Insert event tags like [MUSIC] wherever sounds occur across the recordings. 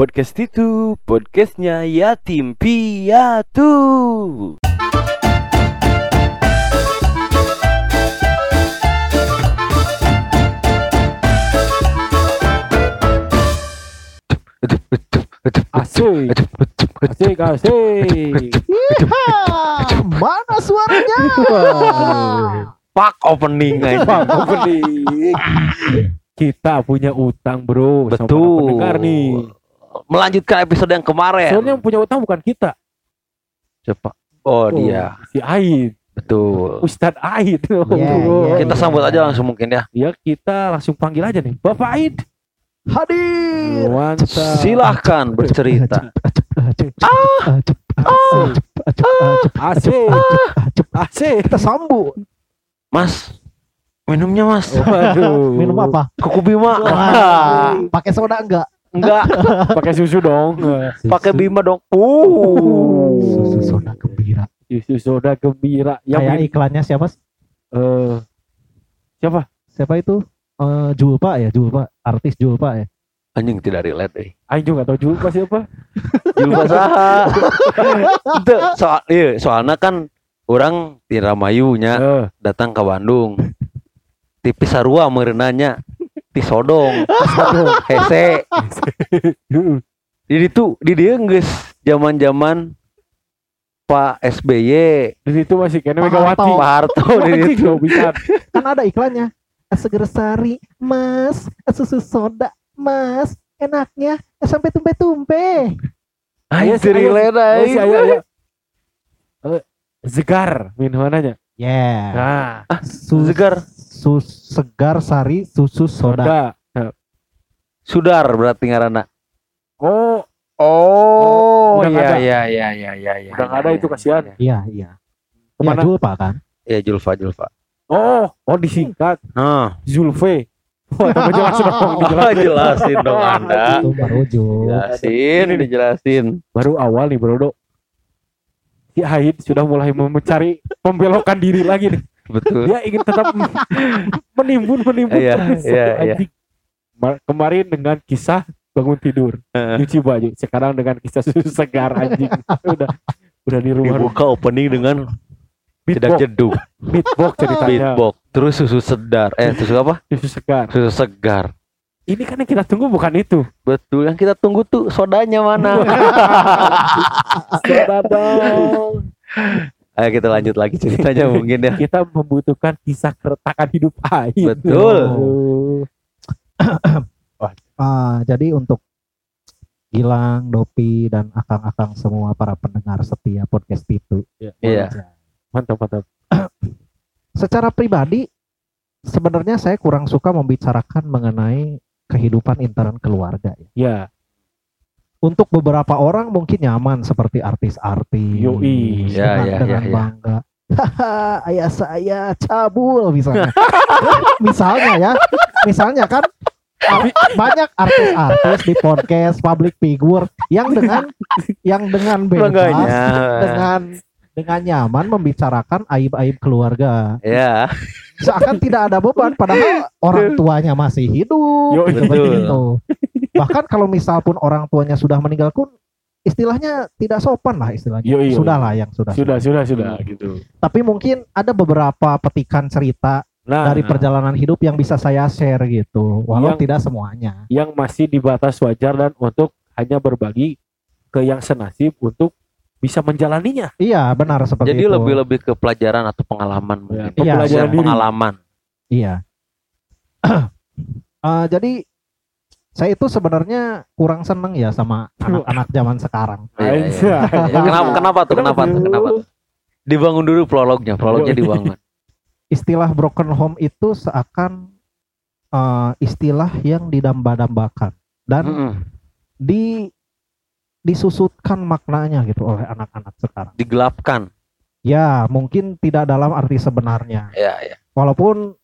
Podcast itu podcastnya Yatim Piatu. Asik, asik, asik. Mana suaranya? Pak opening aja. Bang, opening. Kita punya utang bro sama Betul. pendengar nih. Melanjutkan episode yang kemarin. Soalnya yang punya utang bukan kita. Siapa? Oh, Oh, dia. Si Aid, Betul. Ustadz Aid. Iya, iya, Kita iya. sambut aja langsung mungkin ya. Ya kita langsung panggil aja nih, Bapak Aid. Hadir. Mantap. Silahkan bercerita. Asik, asik. Kita sambut. Mas, minumnya mas. Waduh. Minum apa? Kuku Bima. Pakai soda enggak? Enggak, [LAUGHS] Pakai susu dong. pakai Bima dong. Uh. Susu soda gembira. Susu soda gembira. Yang Kayak iklannya siapa? eh siapa? Siapa itu? Eh Julpa ya, Julpa. Artis Julpa ya. Anjing tidak relate eh. Aing juga gak tahu juga siapa. [LAUGHS] Julma saha. [LAUGHS] Itu soal iya, soalnya kan orang di Ramayunya Eh, datang ke Bandung. Di Pisarua merenanya di Sodong. Hese. Di itu di dia geus zaman-zaman Pak SBY, di situ masih Pak Megawati. Pak Harto di Anjing, itu. nggak bisa. Kan ada iklannya. Seger sari, Mas. Susu soda, Mas. Enaknya sampai tumpe-tumpe. Ayo sih, ayo. relate Oh, aing. si ayo, ayo. Eh, Zegar minumannya. Yeah. Nah, Sus- Segar. sus- segar sari susu soda. soda. Sudar berarti ngaranna. Oh, Oh, Udah nggak iya ada. iya iya iya iya iya. Udah nggak ada itu, kasihan. Iya, iya. Ya, Ke mana? Julpa kan? Ya Julfa Julfa. oh, oh disingkat Nah, Zulfe. Wah, tambah jelas dong, [LAUGHS] oh, dijelasin. jelasin dong Anda. Itu baru Jul. Jelasin, dijelasin. Baru awal nih, Bro. Si Aid sudah mulai mencari membelokkan diri lagi nih. Betul. Dia ingin tetap [LAUGHS] menimbun menimbun Iya, terus. iya, iya. Anjing. Ma- Kemarin dengan kisah bangun tidur, Heeh. cuci baju. Sekarang dengan kisah susu segar anjing. udah udah di rumah. Dibuka opening dengan tidak Beatbox, jeduk, beatbox ceritanya. beatbox, terus susu sedar, eh susu apa? Susu segar. Susu segar. Ini kan yang kita tunggu bukan itu. Betul, yang kita tunggu tuh sodanya mana? [LAUGHS] Soda dong. Ayo kita lanjut lagi ceritanya [LAUGHS] mungkin ya. Kita membutuhkan kisah keretakan hidup Aid. Betul. Aduh. [CLEARS THROAT] Ah, jadi untuk Gilang, Dopi, dan akang-akang semua para pendengar setia podcast itu. Iya. Mantap mantap. [CLEARS THROAT] Secara pribadi, sebenarnya saya kurang suka membicarakan mengenai kehidupan intern keluarga. ya. Ya. Untuk beberapa orang mungkin nyaman seperti artis-artis. Yoi. Ya, dengan, ya, dengan ya, ya. bangga. Haha, ayah saya cabul misalnya. [LAUGHS] misalnya ya, misalnya kan ar- banyak artis-artis di podcast public figure yang dengan yang dengan bebas Bangganya. dengan dengan nyaman membicarakan aib-aib keluarga. Ya, Seakan tidak ada beban padahal orang tuanya masih hidup. Yo, betul. itu. Bahkan kalau misal pun orang tuanya sudah meninggal pun istilahnya tidak sopan lah istilahnya. Yo, yo. Sudah lah yang sudah. Sudah sudah sudah gitu. Tapi mungkin ada beberapa petikan cerita Nah, dari perjalanan hidup yang bisa saya share gitu. Walau Yang- tidak semuanya. yang masih di batas wajar dan untuk hanya berbagi ke yang senasib untuk bisa menjalaninya. Iya, benar seperti jadi itu. lebih lebih ke pelajaran atau pengalaman mungkin. Ya, pembelajaran Yang diri. pengalaman. Iya. [CLEARS THROAT] Eh, jadi saya itu sebenarnya kurang seneng ya sama anak-anak zaman sekarang. Iya, iya. Anjay. Ya, kenapa kenapa tuh? Kenapa tuh? Kenapa tuh? Dibangun dulu prolognya, prolognya dibangun. Istilah broken home itu seakan eh, istilah yang didamba-dambakan dan Mm-mm. di disusutkan maknanya gitu oleh anak-anak sekarang. Digelapkan. Ya, mungkin tidak dalam arti sebenarnya. Ya, ya. Walaupun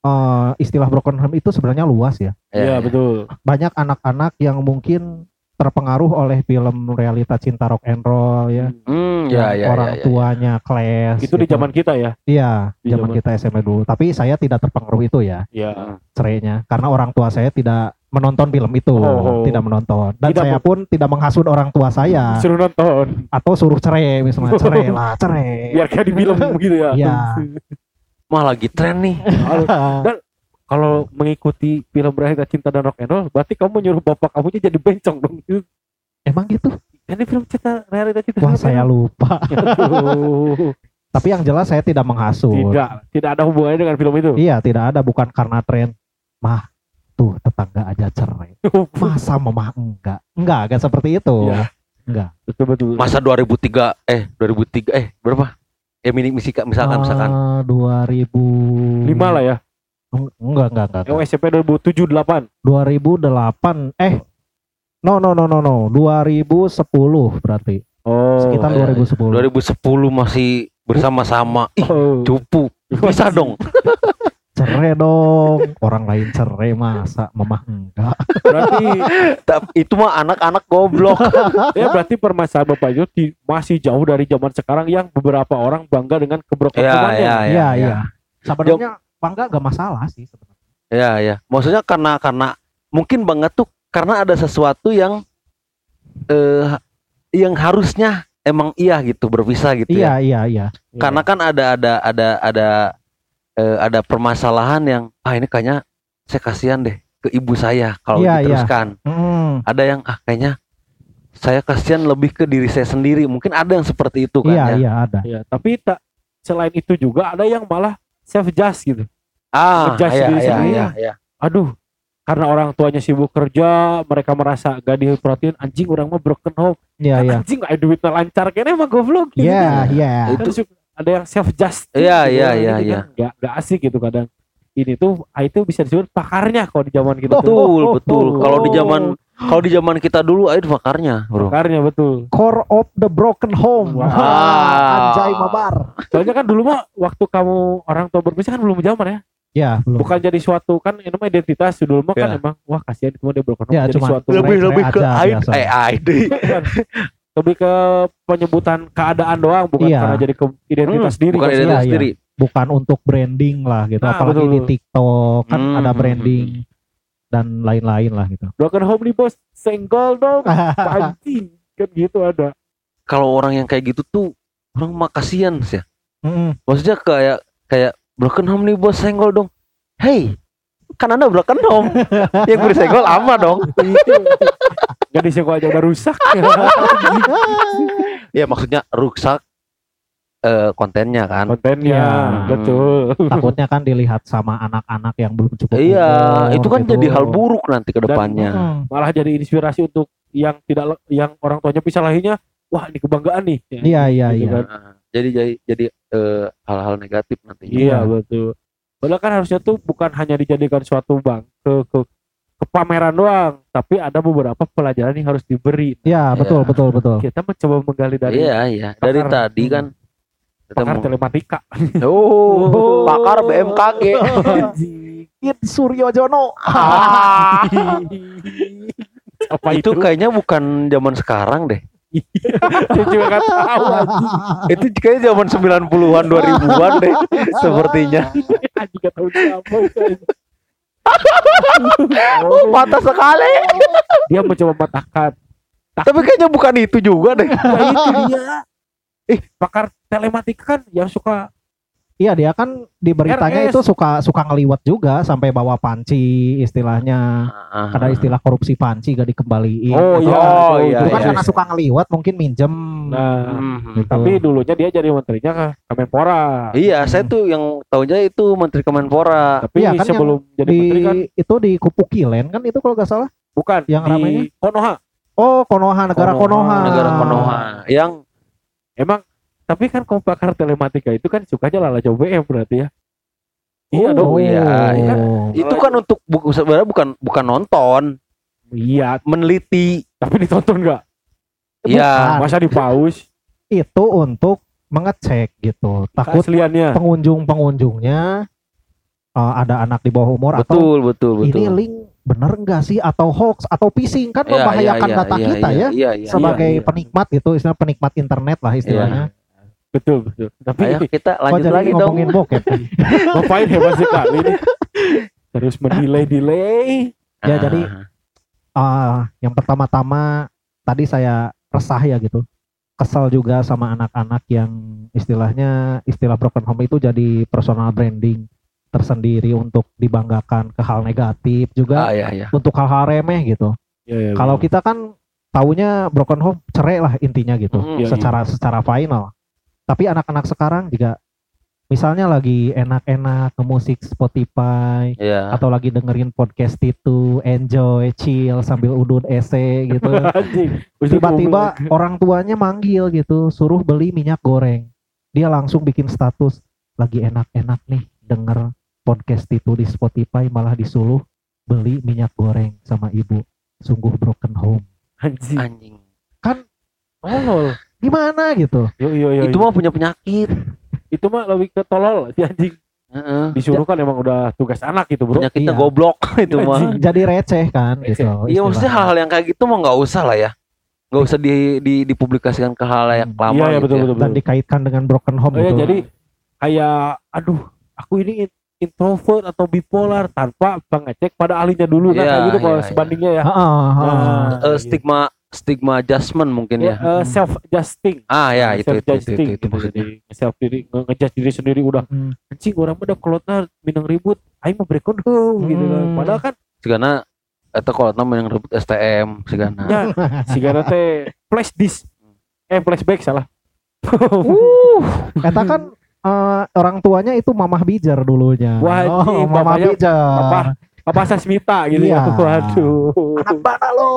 eh, istilah broken home itu sebenarnya luas ya. Iya ya. betul. Banyak anak-anak yang mungkin terpengaruh oleh film realita cinta rock and roll ya. Hmm, yang ya, ya, orang ya, ya. tuanya Clash. Itu di gitu. zaman kita ya. Iya, di zaman zaman- kita SMA dulu. Tapi saya tidak terpengaruh itu ya Ya. cerainya karena orang tua saya tidak menonton film itu, Oh. tidak menonton. Dan Tidak saya men- pun tidak menghasut orang tua saya Suruh nonton. atau suruh cerai misalnya [LAUGHS] cerai lah, cerai. Biar kayak di film begitu ya. Iya. [LAUGHS] Mah lagi tren nih. [LAUGHS] Kalau mengikuti film Berakhir Cinta dan Rock and Roll, berarti kamu nyuruh bapak kamu jadi bencong dong. Emang gitu? Ini film cinta realita cinta. Wah, dan saya lupa. Tapi yang jelas saya tidak menghasut. Tidak, tidak ada hubungannya dengan film itu. Iya, tidak ada bukan karena tren. Mah, tuh tetangga aja cerai. [LAUGHS] Masa mamah enggak? Enggak, enggak seperti itu. Iya. Enggak. betul betul. Masa 2003 eh 2003 eh berapa? Ya mini misika misalkan misalkan. Ah, 2000 Lima lah ya. Eng- Enggak, enggak, enggak. Enggak. SMP 2007 8. 2008 eh No, no, no, no, no. 2010 berarti. Oh. Sekitar iya, 2010. 2010 masih bersama-sama. Ih, Oh. cupu. Bisa dong. [LAUGHS] Cerai dong. Orang lain cerai masa mamah enggak. Berarti itu mah anak-anak goblok. [LAUGHS] ya berarti permasalahan Bapak itu di- masih jauh dari zaman sekarang yang beberapa orang bangga dengan ya, keberkecualiannya. ya, ya, Iya, ya. iya. Sebenarnya bangga enggak masalah sih sebenarnya. Ya, ya. Maksudnya karena karena mungkin banget tuh karena ada sesuatu yang eh yang harusnya emang iya gitu berpisah gitu ya. Iya, iya, iya. Karena kan ada ada ada ada eh, ada permasalahan yang ah ini kayaknya saya kasihan deh ke ibu saya kalau Iya, iya. diteruskan. Mm, Ada yang ah kayaknya saya kasihan lebih ke diri saya sendiri. Mungkin ada yang seperti itu kan iya, ya. iya ada. Ya, tapi tak selain itu juga ada yang malah self judge gitu. Ah, Ngejudge iya, diri iya, sendiri. iya, iya. Aduh, karena orang tuanya sibuk kerja, mereka merasa gak diperhatiin anjing orang mah broken home. Iya, Kan iya. Anjing gak ada duitnya lancar kayaknya emang goblok gitu. Iya, iya. Kan suka- ada yang self judge. Iya, iya, iya, iya. Gak, gak asik gitu kadang. Ini tuh ah, itu bisa disebut pakarnya kalau di zaman kita tuh. Betul, Oh, betul. oh, Kalau di oh. zaman kalau di zaman kita dulu ah, itu makarnya, Bro. Pakarnya betul. Core of the broken home. Wah. Wah, Anjay mabar. Soalnya kan dulu mah waktu kamu orang tua berpisah kan belum zaman ya. Ya, belum. Bukan jadi suatu kan ini mah identitas dulu mah kan Ya. emang wah kasihan cuma dia broken home Ya, jadi suatu lebih- Lebih ke aja aid [LAUGHS] lebih ke penyebutan keadaan doang bukan Iya. karena jadi ke identitas diri Hmm, Bukan kan. identitas Iya, iya. sendiri. bukan untuk branding lah gitu. Nah, Apalagi betul. di TikTok kan Hmm, ada hmm, branding dan lain-lain lah gitu. broken home nih bos senggol dong [LAUGHS] anjing kan gitu ada Kalau orang yang kayak gitu tuh orang mah kasihan sih. ya. Mm-mm. Maksudnya kayak kayak broken home nih bos senggol dong. Hey, kan anda broken home. [LAUGHS] yang beri senggol ama dong. Gak disenggol aja udah rusak [LAUGHS] Ya maksudnya rusak eh, kontennya kan. kontennya Iya. betul Takutnya kan dilihat sama anak-anak yang belum cukup Iya, umur itu kan gitu. jadi hal buruk nanti ke depannya. Mm. malah jadi inspirasi untuk yang tidak yang orang tuanya pisah lainnya wah ini kebanggaan nih Ya, Iya, iya, gitu iya. kan. Nah, jadi jadi jadi eh, hal-hal negatif nantinya. iya betul padahal kan harusnya tuh bukan hanya dijadikan suatu bang ke ke pameran doang tapi ada beberapa pelajaran yang harus diberi Iya, betul, betul, betul. kita mencoba menggali dari Iya, iya. Dari pakar- tadi kan kita pakar mau- telematika [LAUGHS] Oh, pakar BMKG. [LAUGHS] It Suryo Jono. [LAUGHS] apa itu itu kayaknya bukan zaman sekarang deh. saya juga nggak tahu Itu kayaknya zaman 90-an 2000-an deh sepertinya. anjing nggak tahu siapa. [LAUGHS] Oh, patah sekali. dia mencoba mematahkan Tapi kayaknya bukan itu juga deh. ya itu [LAUGHS] dia eh pakar telematika kan yang suka Iya, dia kan di beritanya RS. itu suka suka ngeliwat juga sampai bawa panci istilahnya. Ada istilah korupsi panci gak dikembaliin. oh iya Oh, itu- iya, itu kan iya. karena suka ngeliwat mungkin minjem. nah Hmm. Gitu. tapi dulunya dia jadi menterinya ke Kemenpora Iya, saya tuh yang tahunya itu Menteri Kemenpora. tapi Iya, kan sebelum jadi di menteri kan itu di Kupukilen kan itu kalau nggak salah. bukan yang di ramainya? Konoha Oh, Konoha, negara Konoha. Konoha. Negara Konoha yang emang tapi kan kalau pakar telematika itu kan sukanya lala coba BM berarti ya iya Oh, dong iya, iya. Oh. itu kan untuk bu- sebenarnya bukan bukan nonton, iya meneliti. tapi ditonton nggak Iya. Masa di pause Itu untuk mengecek gitu. Takut pengunjung-pengunjungnya uh, ada anak di bawah umur atau Betul, betul, betul. ini link bener enggak sih atau hoax atau phishing kan Iya, membahayakan iya, data iya, kita iya, ya Iya, iya. sebagai iya. penikmat gitu istilah penikmat internet lah istilahnya. Betul betul tapi Ayo kita lanjut lagi dong. ngomongin bokep? [LAUGHS] ngapain hebat sekali ini terus mendelay delay Ya, Ah, jadi Ah, yang pertama-tama tadi saya resah ya gitu. Kesal juga sama anak-anak yang istilahnya istilah broken home itu jadi personal branding tersendiri untuk dibanggakan ke hal negatif ah juga ya ya. untuk hal-hal remeh gitu. Ya, ya, Kalau kita kan taunya broken home cerai lah intinya gitu, Mm, iya, secara secara final. Tapi anak-anak sekarang juga misalnya lagi enak-enak ke musik Spotify Ya. atau lagi dengerin podcast itu enjoy chill sambil udun ese gitu [LAUGHS] tiba-tiba orang tuanya manggil gitu suruh beli minyak goreng dia langsung bikin status lagi enak-enak nih denger podcast itu di Spotify malah disuruh beli minyak goreng sama ibu sungguh broken home anjing. Anjing. Tolol. Gimana gitu Yo yo yo. Itu mah punya penyakit. itu mah lebih ke tolol si anjing. Heeh. Disuruh kan emang udah tugas anak gitu, Bro. Penyakitnya Iya. goblok [LAUGHS] itu mah. Jadi receh kan Receh. gitu Iya maksudnya hal-hal yang kayak gitu mah nggak usah lah ya. Nggak usah di, di dipublikasikan ke hal yang Hmm. lama Iya, iya gitu betul ya. betul. dan betul. dikaitkan dengan broken home Oh, iya, gitu jadi kayak aduh, aku ini in- introvert atau bipolar tanpa pengecek pada ahlinya dulu kan Iya, kayak gitu kalau iya, sebandingnya ya. Heeh, heeh. Nah, Eh, stigma stigma adjustment mungkin ya, ya. self adjusting. Ah ya itu itu itu, itu, itu maksudnya. self diri ngejudge diri sendiri udah Hmm. anjing orang mah udah kelotna minang ribut aing mah break home gitu kan Hmm. padahal kan Karena itu kalau nama yang rebut STM segala. ya si teh flash disk eh flashback salah Uh, [LAUGHS] Eta kan eh, orang tuanya itu mamah bijar dulunya. Wah, oh, mamah bijar. apa apa Sasmita gitu Iya. ya waduh Anak mana lo?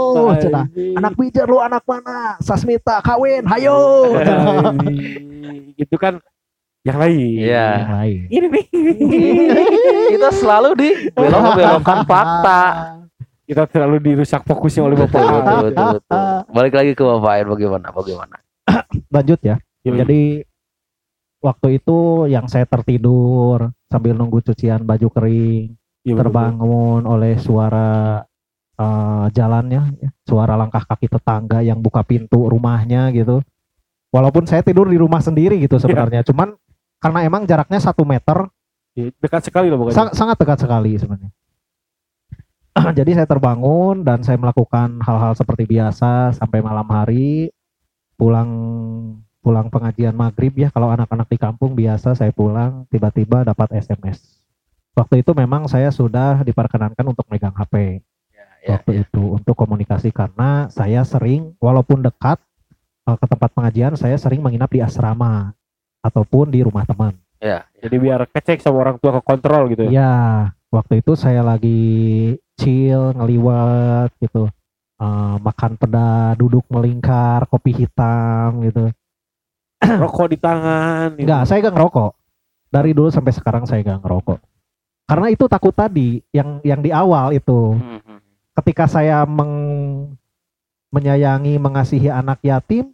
Anak bijar lu anak mana? Sasmita kawin, hayo. Cenah. Anjing. itu kan yang lain Iya. Yang lain. ini nih [LAUGHS] Kita selalu di belok-belokkan fakta. kita terlalu dirusak fokusnya oleh bapak betul, betul, betul. Balik lagi ke Bapak Ain bagaimana? Bagaimana? [CLEARS THROAT] Lanjut ya. Jadi waktu itu yang saya tertidur sambil nunggu cucian baju kering, Iya, betul. terbangun oleh suara eh, jalannya, ya, suara langkah kaki tetangga yang buka pintu rumahnya gitu. Walaupun saya tidur di rumah sendiri gitu sebenarnya, cuman karena emang jaraknya satu meter, Iya, dekat sekali loh pokoknya sang- sangat dekat sekali sebenarnya. [CLEARS THROAT] Jadi saya terbangun dan saya melakukan hal-hal seperti biasa sampai malam hari, pulang pulang pengajian maghrib ya kalau anak-anak di kampung biasa saya pulang tiba-tiba dapat SMS. Waktu itu memang saya sudah diperkenankan untuk megang HP Ya, waktu itu untuk komunikasi karena saya sering walaupun dekat eh, ke tempat pengajian saya sering menginap di asrama ataupun di rumah teman. ya. jadi biar kecek sama orang tua ke kontrol gitu ya Ya, waktu itu saya lagi chill ngeliwat gitu. Eh, makan peda, duduk melingkar, kopi hitam gitu. rokok di tangan gitu. Enggak, saya gak ngerokok. Dari dulu sampai sekarang saya gak ngerokok. Karena itu takut tadi yang yang di awal itu. Hmm, hmm. ketika saya meng- menyayangi mengasihi anak yatim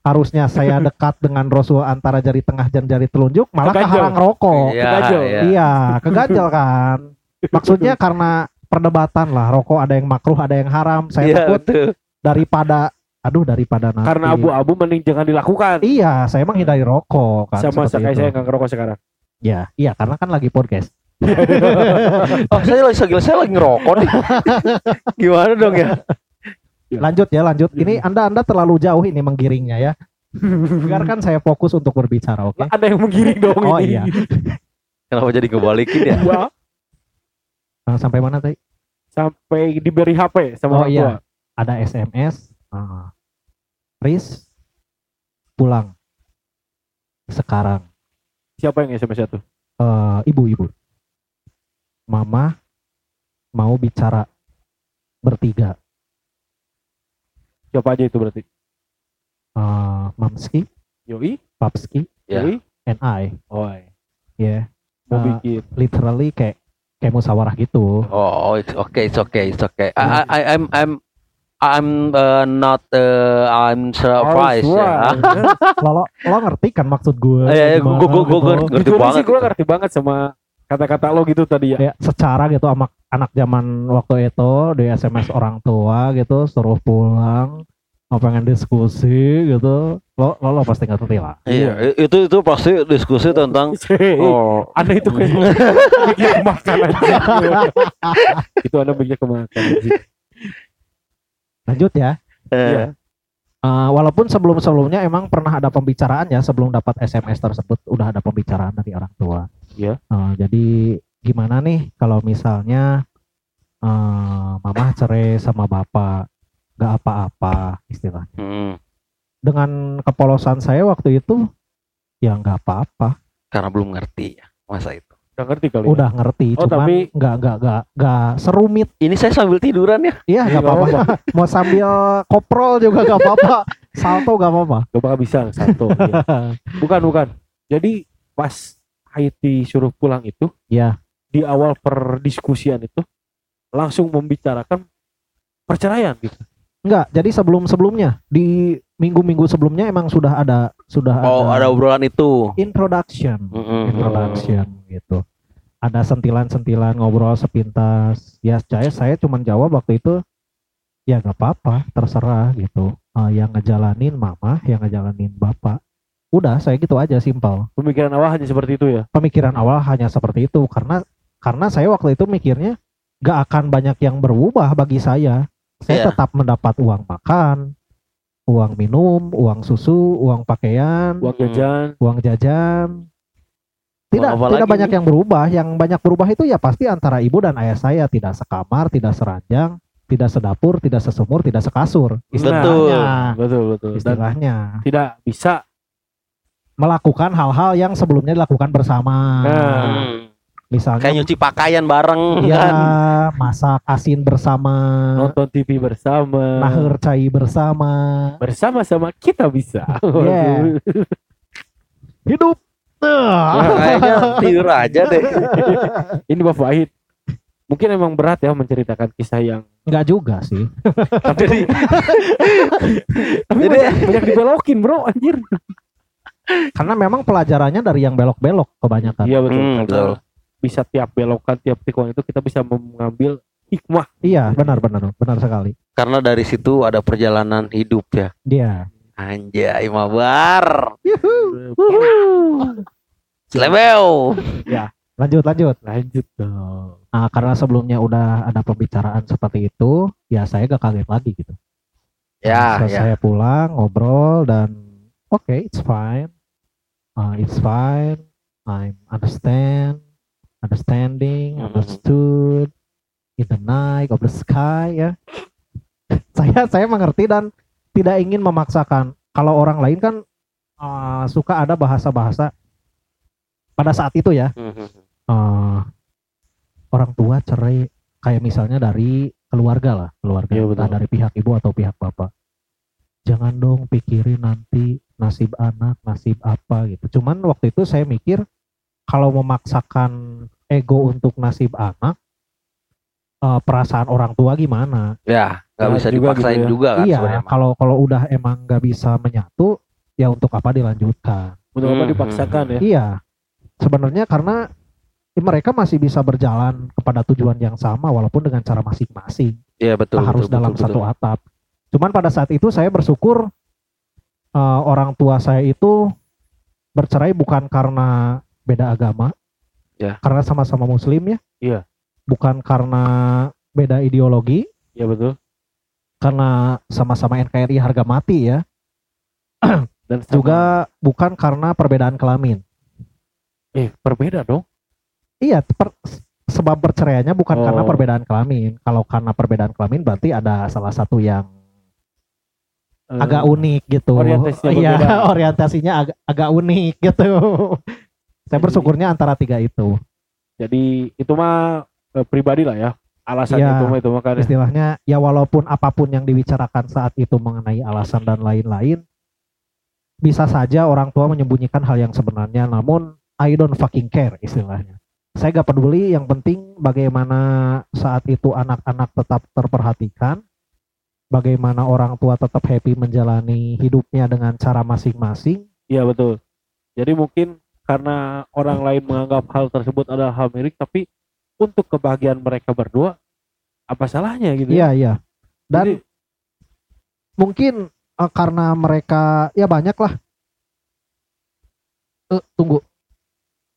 harusnya saya [LAUGHS] dekat dengan Rasul antara jari tengah dan jari telunjuk malah Keganjel. keharang rokok Iya, Keganjel. iya. iya keganjel kan [LAUGHS] maksudnya karena perdebatan lah rokok ada yang makruh ada yang haram saya Iya, takut betul. daripada aduh daripada nanti karena abu-abu mending jangan dilakukan iya saya menghindari rokok kan sama kayak itu. saya nggak ngerokok sekarang ya iya karena kan lagi podcast [LAUGHS] Oh, saya lagi saya, saya lagi ngerokok nih. [LAUGHS] Gimana dong ya? lanjut ya lanjut. Ini anda anda terlalu jauh ini menggiringnya ya. Biarkan saya fokus untuk berbicara oke? Ada yang menggiring dong Oh, ini. iya. Kenapa jadi ngebalikin ya? Wah, Nah, sampai mana tadi? Sampai diberi HP sama Oh, orang iya. tua. Ada SMS ah, Riz pulang. Sekarang. Siapa yang SMS itu Eh, ibu-ibu mama mau bicara bertiga siapa aja itu berarti Eh, mamski Yoi papski Ya. Yoi and I Oi ya mau Ah. bikin literally kayak kayak musyawarah gitu Oh, it's okay, it's okay, it's okay. I, I, I'm, I'm, I'm uh, not, uh, I'm surprised Oh, ya. lo, lo, lo ngerti kan maksud gue [LAUGHS] Iya, gua, gua gitu. ngerti banget. sih gue ngerti banget sama kata-kata lo gitu tadi ya? Ya secara gitu anak anak zaman waktu itu di SMS orang tua gitu suruh pulang mau pengen diskusi gitu. Lo lo, lo pasti ngerti lah Iya, i- itu itu pasti diskusi tentang [LAUGHS] oh. Anda itu kayak [LAUGHS] kemakan aja. itu Anda mikir kemakan lanjut ya. Eh, Eh, walaupun sebelum sebelumnya emang pernah ada pembicaraan ya sebelum dapat SMS tersebut udah ada pembicaraan dari orang tua Iya. Eh, jadi gimana nih kalau misalnya eh mama cerai sama bapak nggak apa-apa istilahnya hmm, dengan kepolosan saya waktu itu ya nggak apa-apa karena belum ngerti ya masa itu. Udah ngerti kali. ya? udah ngerti Oh, cuman tapi- nggak nggak nggak nggak serumit Ini saya sambil tiduran ya. iya Iya, nggak apa-apa mau sambil koprol juga nggak apa-apa [LAUGHS] salto nggak apa-apa Gak bakal bisa satu. [LAUGHS] iya. Bukan bukan. Jadi pas Haiti suruh pulang itu ya di awal perdiskusian itu langsung membicarakan perceraian gitu. Enggak, jadi sebelum-sebelumnya di minggu-minggu sebelumnya emang sudah ada sudah Oh, ada obrolan itu. introduction, Mm-mm. introduction gitu. Ada sentilan-sentilan ngobrol sepintas. Ya saya saya cuman jawab waktu itu ya nggak apa-apa, terserah gitu. Eh, yang ngejalanin mama, yang ngejalanin bapak. Udah, saya gitu aja simpel. Pemikiran awal hanya seperti itu ya. Pemikiran awal hanya seperti itu karena karena saya waktu itu mikirnya nggak akan banyak yang berubah bagi saya. Saya Iya. tetap mendapat uang makan, uang minum, uang susu, uang pakaian, Uang jajan. uang jajan. Tidak Uang tidak banyak nih? yang berubah. Yang banyak berubah itu ya pasti antara ibu dan ayah saya tidak sekamar, tidak seranjang, tidak sedapur, tidak sesumur, tidak sekasur. Betul. Istilahnya, Betul betul. Dan istilahnya tidak bisa melakukan hal-hal yang sebelumnya dilakukan bersama. Nah. Hmm. Misalnya Kayak nyuci pakaian bareng ya kan. masak asin bersama, nonton TV bersama. naher cai bersama, Bersama-sama kita bisa. [LAUGHS] Yeah. hidup. Nah, kayaknya tidur aja deh. [LAUGHS] Ini Bapak Wahid. Mungkin emang berat ya menceritakan kisah yang Enggak juga sih. Jadi [LAUGHS] tapi Jadi- banyak, banyak dibelokin bro anjir Karena memang pelajarannya dari yang belok-belok kebanyakan. iya betul, Hmm, betul. bisa tiap belokan tiap tikungan itu kita bisa mengambil hikmah Iya, benar benar benar sekali. karena dari situ ada perjalanan hidup ya. Dia. Anjay, mabar. Slebeu. Lanjut lanjut. lanjut dong Nah, karena sebelumnya udah ada pembicaraan seperti itu, ya saya gak kaget lagi gitu. Ya, Nah, ya. Saya pulang ngobrol dan oke, it's fine. Uh, it's fine. I'm understand, understanding, Mhm. understood in the night of the sky ya. [LAUGHS] saya saya mengerti dan tidak ingin memaksakan. Kalau orang lain kan uh, suka ada bahasa-bahasa pada saat itu ya. Mhm. eh, orang tua cerai kayak misalnya dari keluarga lah keluarga betul. entah dari pihak ibu atau pihak bapak jangan dong pikirin nanti nasib anak nasib apa gitu cuman waktu itu saya mikir kalau memaksakan ego untuk nasib anak eh, perasaan orang tua gimana Ya, nggak Ya, bisa juga dipaksain gitu ya. juga kan iya kalau kalau udah emang nggak bisa menyatu ya untuk apa dilanjutkan untuk apa Hmm, dipaksakan ya Iya, sebenarnya karena ya mereka masih bisa berjalan kepada tujuan yang sama walaupun dengan cara masing-masing, Iya betul. tak harus betul, dalam betul, satu betul. atap. Cuman pada saat itu saya bersyukur eh, orang tua saya itu bercerai bukan karena beda agama, Ya. karena sama-sama Muslim ya, Iya. bukan karena beda ideologi, iya betul karena sama-sama NKRI harga mati ya, [CLEARS THROAT] dan sama- juga bukan karena perbedaan kelamin. eh berbeda dong Iya, per- sebab perceraiannya bukan Oh. karena perbedaan kelamin. Kalau karena perbedaan kelamin berarti ada salah satu yang Eh, agak unik gitu. orientasinya Iya, [LAUGHS] orientasinya agak agak unik gitu. Saya bersyukurnya antara tiga itu. jadi itu mah eh, pribadi lah ya alasan Iya. itu mah itu mah kan ya. Istilahnya ya walaupun apa pun yang dibicarakan saat itu mengenai alasan dan lain-lain bisa saja orang tua menyembunyikan hal yang sebenarnya namun I don't fucking care istilahnya. Saya gak peduli yang penting bagaimana saat itu anak-anak tetap terperhatikan bagaimana orang tua tetap happy menjalani hidupnya dengan cara masing-masing Iya betul. Jadi mungkin karena orang lain menganggap hal tersebut adalah hal milik, tapi untuk kebahagiaan mereka berdua, apa salahnya gitu? iya iya dan Jadi, mungkin eh, karena mereka ya banyak lah. Eh, tunggu.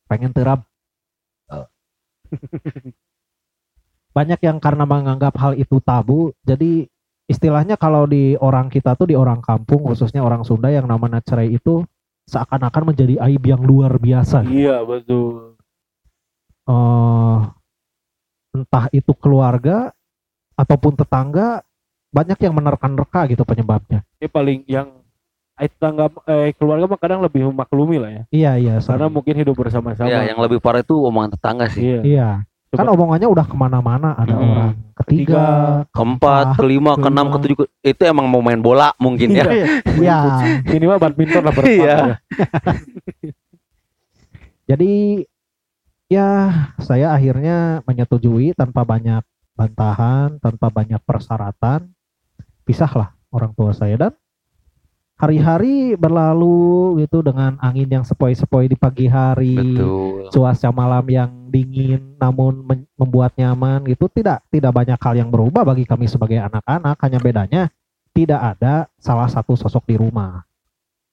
Pengen terap. Eh. [LAUGHS] banyak yang karena menganggap hal itu tabu, jadi istilahnya kalau di orang kita tuh di orang kampung khususnya orang Sunda yang namanya cerai itu seakan-akan menjadi aib yang luar biasa. Iya betul. eh entah itu keluarga ataupun tetangga banyak yang menerka-nerka gitu penyebabnya. Ini paling yang eh, tetangga eh, keluarga mah kadang lebih memaklumi lah ya. Iya iya. Karena mungkin hidup bersama-sama. Ya, yang lebih parah itu omongan tetangga sih. Iya. iya. Kan omongannya udah ke mana-mana. Ada Mm-mm. orang ketiga. Keempat, keempat, kelima, keenam, ketujuh, ke- itu emang mau main bola mungkin ya. Iya. [LAUGHS] Ini mah badminton lah berempat Iya. ya. [LAUGHS] Jadi ya saya akhirnya menyetujui tanpa banyak bantahan, tanpa banyak persyaratan. Pisahlah orang tua saya dan hari-hari berlalu gitu dengan angin yang sepoi-sepoi di pagi hari. Betul. cuaca malam yang dingin namun men- membuat nyaman gitu. Tidak tidak banyak hal yang berubah bagi kami sebagai anak-anak. Hanya bedanya tidak ada salah satu sosok di rumah.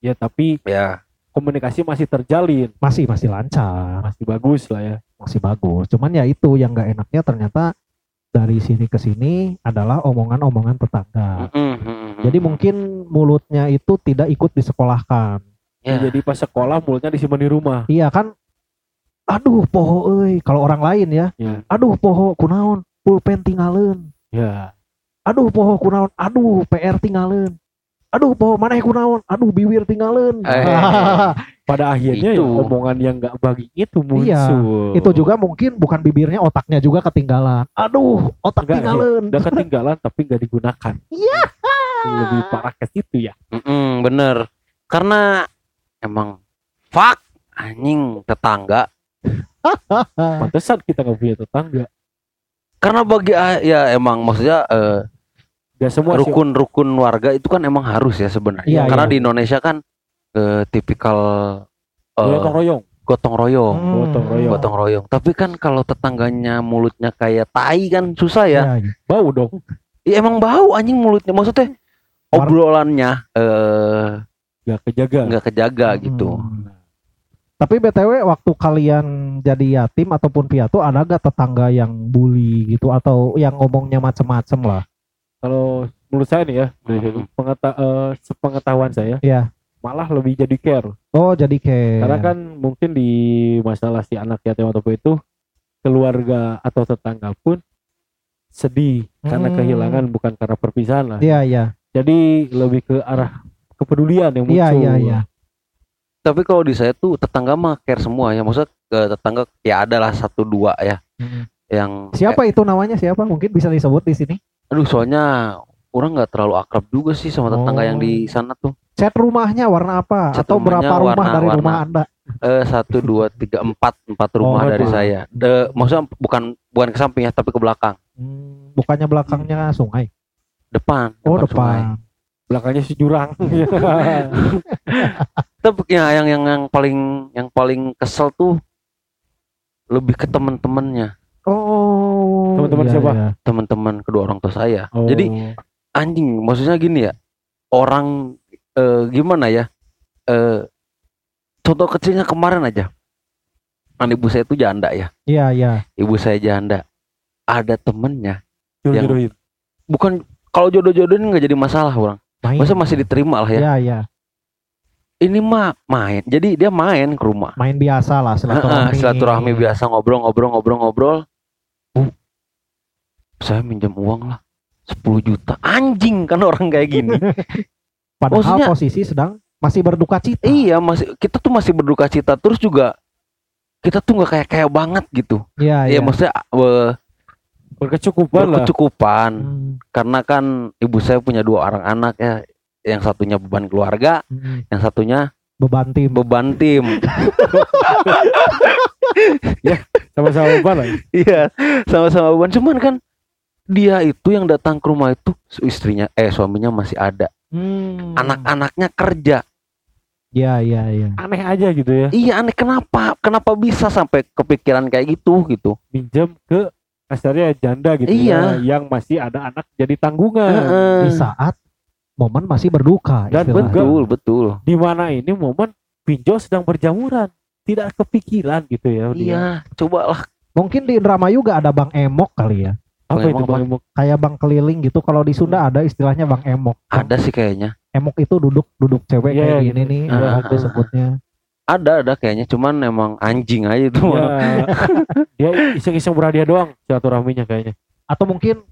Ya tapi Ya, komunikasi masih terjalin, masih masih lancar. Masih bagus lah ya. masih bagus. Cuman ya itu yang gak enaknya ternyata dari sini ke sini adalah omongan-omongan tetangga. Jadi mungkin mulutnya itu tidak ikut disekolahkan. Ya. Jadi pas sekolah mulutnya disimpan di rumah. iya kan? Aduh poho euy. Kalau orang lain ya. Ya. aduh poho kunaon. Pulpen tinggalin. Ya. aduh poho kunaon. Aduh PR tinggalin. Aduh poho mana kunaon. Aduh biwir tinggalin. Eh. [LAUGHS] Pada akhirnya Itu. ya omongan yang nggak bagi itu muncul. Iya, itu juga mungkin bukan bibirnya otaknya juga ketinggalan aduh otak Enggak, tinggalin udah ketinggalan tapi nggak digunakan. Iya. Lebih parah ke situ ya. Mm-mm, bener. Karena emang fuck anjing tetangga. [LAUGHS] Pantesan kita nggak punya tetangga. Karena bagi a- ya emang maksudnya eh, semua rukun-rukun warga itu kan emang harus ya sebenarnya. Iya, Karena iya. di Indonesia kan eh, tipikal eh, Gotong royong. gotong royong, Hmm. Gotong royong. gotong royong. Tapi kan kalau tetangganya mulutnya kayak tai kan susah ya. Iya, iya. Bau dong. Ya emang bau anjing mulutnya. Maksudnya obrolannya eh Gak kejaga. nggak kejaga gitu. Hmm. Tapi BTW waktu kalian jadi yatim ataupun piatu ada gak tetangga yang bully gitu atau yang ngomongnya macem-macem lah? Kalau menurut saya nih ya, Hmm. pengeta- eh, sepengetahuan saya, Iya. Malah lebih jadi care. Oh jadi kayak Karena kan mungkin di masalah si anak yatim atau apa itu keluarga atau tetangga pun sedih karena Hmm. kehilangan bukan karena perpisahan lah. Iya iya Jadi lebih ke arah kepedulian yang muncul. iya iya iya. Tapi kalau di saya tuh tetangga mah care semua ya. Maksudnya ke tetangga ya adalah satu dua ya Mm. yang Siapa itu namanya siapa? Mungkin bisa disebut di sini. Aduh, soalnya orang nggak terlalu akrab juga sih sama tetangga Oh. yang di sana tuh. Cat rumahnya warna apa? Cat atau berapa rumah warna- dari warna- rumah Anda? Eh satu dua tiga empat empat rumah Oh, dari saya. De, maksudnya bukan bukan ke samping ya, tapi ke belakang, Hmm, bukannya belakangnya sungai. depan. Oh sungai. depan. Belakangnya si jurang. [LAUGHS] Tapi ya yang yang yang paling yang paling kesel tuh lebih ke teman-temannya, Oh. Teman-teman iya, siapa? iya. teman-teman kedua orang tua saya. Oh. Jadi anjing, maksudnya gini ya, orang eh, gimana ya? Eh, contoh kecilnya kemarin aja, kan ibu saya itu janda ya, Iya iya. ibu saya janda, ada temennya yang- jodoh-jodohin. bukan kalau jodoh-jodoh ini nggak jadi masalah orang Main. masa masih diterima lah ya Iya iya. ini mah main jadi dia main ke rumah Main biasa lah silaturahmi. Silaturahmi biasa ngobrol-ngobrol-ngobrol-ngobrol bu saya minjam uang lah 10 juta anjing kan orang kayak gini [LAUGHS] Padahal Maksudnya- posisi sedang masih berduka cita. iya masih kita tuh masih berduka cita terus juga kita tuh nggak kayak kayak banget gitu Iya ya iya. maksudnya eh, Berkecukupan lah. berkecukupan Hmm, karena kan ibu saya punya dua orang anak ya yang satunya beban keluarga hmm. yang satunya Beban tim. beban tim [LAUGHS] Sama-sama beban lah. Iya, sama-sama beban. Cuman kan dia itu yang datang ke rumah itu istrinya, eh suaminya masih ada. Hmm. Anak-anaknya kerja. Iya iya iya. Aneh aja gitu ya. Iya aneh kenapa? Kenapa bisa sampai kepikiran kayak gitu gitu? Minjem ke kasarnya janda gitu Iya. ya. Yang masih ada anak jadi tanggungan. Heeh. Di saat momen masih berduka Dan istilahnya. betul betul Di mana ini momen pinjol sedang berjamuran. Tidak kepikiran gitu ya. dia. iya cobalah mungkin di Indramayu juga ada bang emok kali ya Apa Bang itu Bang? Emok? kayak bang keliling gitu. Kalau di Sunda ada istilahnya bang emok. Bang ada sih kayaknya. Emok itu duduk duduk cewek Iya, kayak iya, gini gitu. nih Iya, aku iya. sebutnya ada ada kayaknya. Cuman emang anjing aja itu Ya, [LAUGHS] dia iseng-iseng berhadiah doang silaturahminya kayaknya. atau mungkin